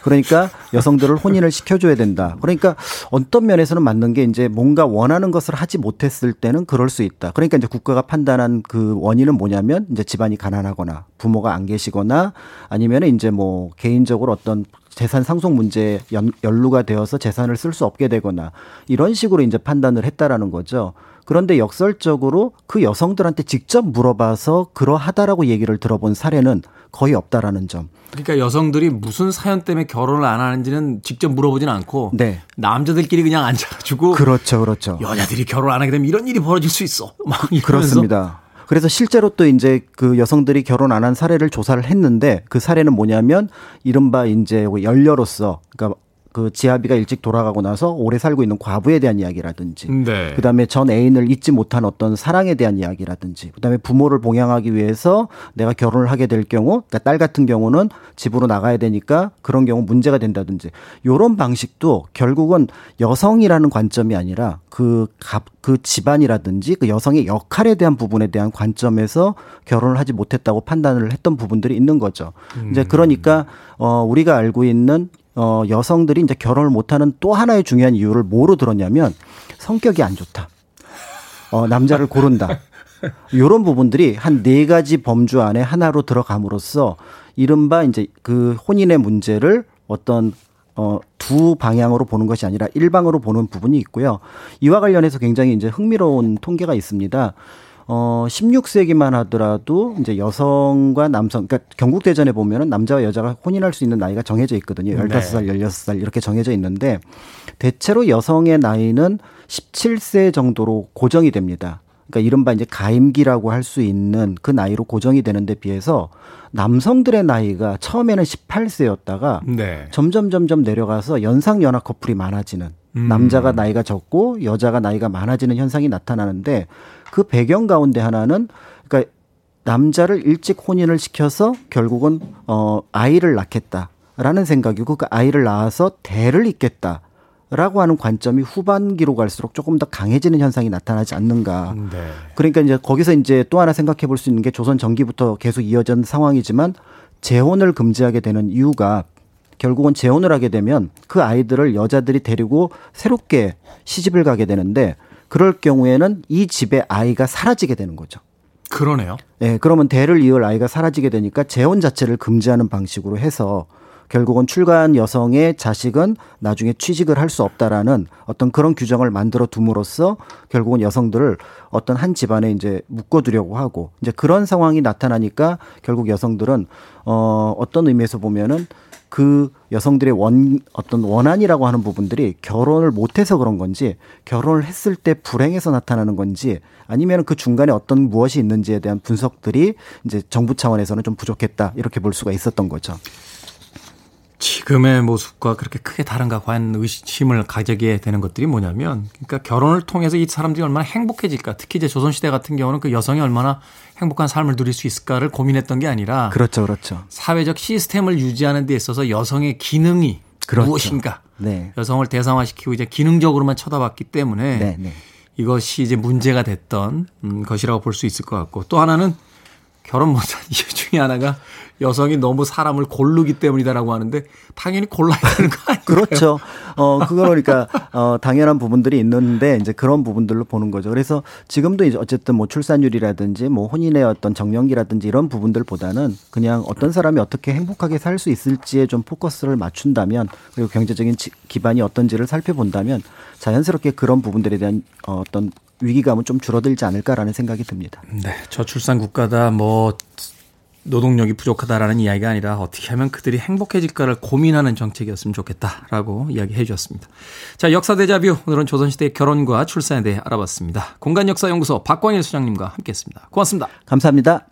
그러니까 여성들을 혼인을 시켜줘야 된다. 그러니까 어떤 면에서는 맞는 게 이제 뭔가 원하는 것을 하지 못했을 때는 그럴 수 있다. 그러니까 이제 국가가 판단한 그 원인은 뭐냐면 이제 집안이 가난하거나 부모가 안 계시거나 아니면 이제 뭐 개인적으로 어떤 재산 상속 문제에 연, 연루가 되어서 재산을 쓸 수 없게 되거나 이런 식으로 이제 판단을 했다라는 거죠. 그런데 역설적으로 그 여성들한테 직접 물어봐서 그러하다라고 얘기를 들어본 사례는 거의 없다라는 점. 그러니까 여성들이 무슨 사연 때문에 결혼을 안 하는지는 직접 물어보진 않고 네. 남자들끼리 그냥 앉아가지고 그렇죠, 그렇죠. 여자들이 결혼 안 하게 되면 이런 일이 벌어질 수 있어. 막 이러면서 그렇습니다. 그래서 실제로 또 이제 그 여성들이 결혼 안 한 사례를 조사를 했는데 그 사례는 뭐냐면 이른바 이제 열녀로서 그러니까 그 지아비가 일찍 돌아가고 나서 오래 살고 있는 과부에 대한 이야기라든지 네. 그다음에 전 애인을 잊지 못한 어떤 사랑에 대한 이야기라든지 그다음에 부모를 봉양하기 위해서 내가 결혼을 하게 될 경우 그러니까 딸 같은 경우는 집으로 나가야 되니까 그런 경우 문제가 된다든지 요런 방식도 결국은 여성이라는 관점이 아니라 그, 갑, 그 집안이라든지 그 여성의 역할에 대한 부분에 대한 관점에서 결혼을 하지 못했다고 판단을 했던 부분들이 있는 거죠. 이제 그러니까 어 우리가 알고 있는 어 여성들이 이제 결혼을 못하는 또 하나의 중요한 이유를 뭐로 들었냐면 성격이 안 좋다. 어 남자를 고른다. 요런 부분들이 한 네 가지 범주 안에 하나로 들어감으로써 이른바 이제 그 혼인의 문제를 어떤 어, 두 방향으로 보는 것이 아니라 일방으로 보는 부분이 있고요. 이와 관련해서 굉장히 이제 흥미로운 통계가 있습니다. 어 16세기만 하더라도 이제 여성과 남성 그러니까 경국 대전에 보면은 남자와 여자가 혼인할 수 있는 나이가 정해져 있거든요. 15살, 16살 이렇게 정해져 있는데 대체로 여성의 나이는 17세 정도로 고정이 됩니다. 그러니까 이른바 이제 가임기라고 할 수 있는 그 나이로 고정이 되는데 비해서 남성들의 나이가 처음에는 18세였다가 네. 점점 점점 내려가서 연상 연하 커플이 많아지는 음. 남자가 나이가 적고 여자가 나이가 많아지는 현상이 나타나는데 그 배경 가운데 하나는 그러니까 남자를 일찍 혼인을 시켜서 결국은 어 아이를 낳겠다라는 생각이고 그 아이를 낳아서 대를 잇겠다 라고 하는 관점이 후반기로 갈수록 조금 더 강해지는 현상이 나타나지 않는가. 네. 그러니까 이제 거기서 이제 또 하나 생각해 볼 수 있는 게 조선 전기부터 계속 이어진 상황이지만 재혼을 금지하게 되는 이유가 결국은 재혼을 하게 되면 그 아이들을 여자들이 데리고 새롭게 시집을 가게 되는데 그럴 경우에는 이 집의 아이가 사라지게 되는 거죠. 그러네요. 예, 그러면 대를 이을 아이가 사라지게 되니까 재혼 자체를 금지하는 방식으로 해서 결국은 출가한 여성의 자식은 나중에 취직을 할 수 없다라는 어떤 그런 규정을 만들어 둠으로써 결국은 여성들을 어떤 한 집안에 이제 묶어두려고 하고 이제 그런 상황이 나타나니까 결국 여성들은 어 어떤 의미에서 보면은 그 여성들의 원 어떤 원한이라고 하는 부분들이 결혼을 못해서 그런 건지 결혼을 했을 때 불행해서 나타나는 건지 아니면 그 중간에 어떤 무엇이 있는지에 대한 분석들이 이제 정부 차원에서는 좀 부족했다 이렇게 볼 수가 있었던 거죠. 지금의 모습과 그렇게 크게 다른가 과연 의심을 가지게 되는 것들이 뭐냐면 그러니까 결혼을 통해서 이 사람들이 얼마나 행복해질까 특히 이제 조선시대 같은 경우는 그 여성이 얼마나 행복한 삶을 누릴 수 있을까를 고민했던 게 아니라 그렇죠, 그렇죠. 사회적 시스템을 유지하는 데 있어서 여성의 기능이 그렇죠. 무엇인가 네. 여성을 대상화시키고 이제 기능적으로만 쳐다봤기 때문에 네, 네. 이것이 이제 문제가 됐던 음, 것이라고 볼 수 있을 것 같고 또 하나는 결혼 못한 [LAUGHS] 이유 중에 하나가 여성이 너무 사람을 고르기 때문이다라고 하는데 당연히 골라야 되는 거 아니에요? 그렇죠. 어, 그거 그러니까, 어, 당연한 부분들이 있는데, 이제 그런 부분들로 보는 거죠. 그래서 지금도 이제 어쨌든 뭐 출산율이라든지 뭐 혼인의 어떤 정년기라든지 이런 부분들보다는 그냥 어떤 사람이 어떻게 행복하게 살 수 있을지에 좀 포커스를 맞춘다면, 그리고 경제적인 지- 기반이 어떤지를 살펴본다면, 자연스럽게 그런 부분들에 대한 어, 어떤 위기감은 좀 줄어들지 않을까라는 생각이 듭니다. 네, 저출산 국가다 뭐 노동력이 부족하다라는 이야기가 아니라 어떻게 하면 그들이 행복해질까를 고민하는 정책이었으면 좋겠다라고 이야기해 주셨습니다. 자, 역사 대자뷰 오늘은 조선시대의 결혼과 출산에 대해 알아봤습니다. 공간 역사 연구소 박광일 소장님과 함께했습니다. 고맙습니다. 감사합니다.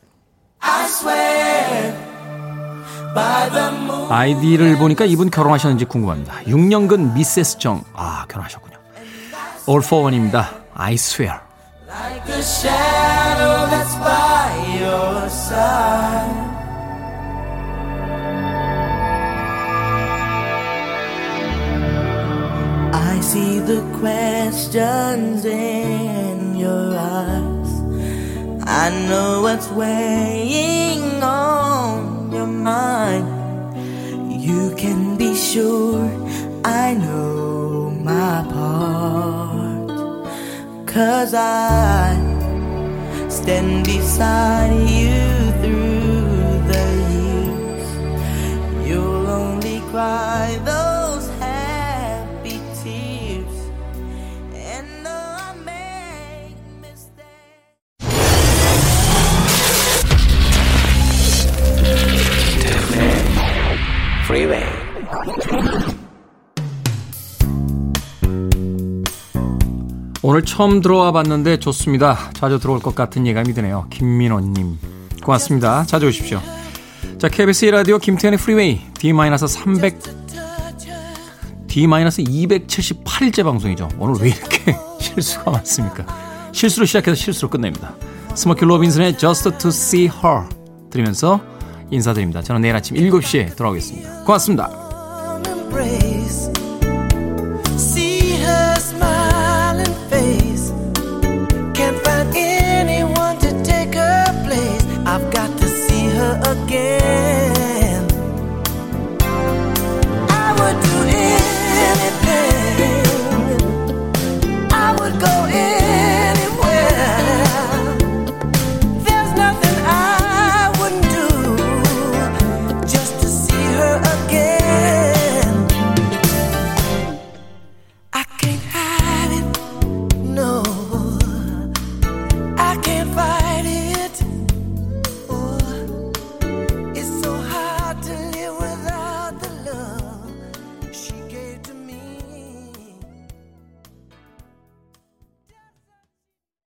아이디를 보니까 이분 결혼하셨는지 궁금합니다. 6년근 미세스 정. 아, 결혼하셨군요. All for one입니다. I swear. Like a shadow that's by your side. I see the questions in your eyes. I know what's weighing on your mind. You can be sure I know my part. Cause I stand beside you 오늘 처음 들어와 봤는데 좋습니다. 자주 들어올 것 같은 예감이 드네요. 김민호님. 고맙습니다. 자주 오십시오. 자, KBS 1라디오 김태훈의 프리웨이 D-300 D-278일째 방송이죠. 오늘 왜 이렇게 [LAUGHS] 실수가 많습니까? 실수로 시작해서 실수로 끝냅니다. 스모키 로빈슨의 Just to See Her 들으면서 인사드립니다. 저는 내일 아침 7시에 돌아오겠습니다. 고맙습니다.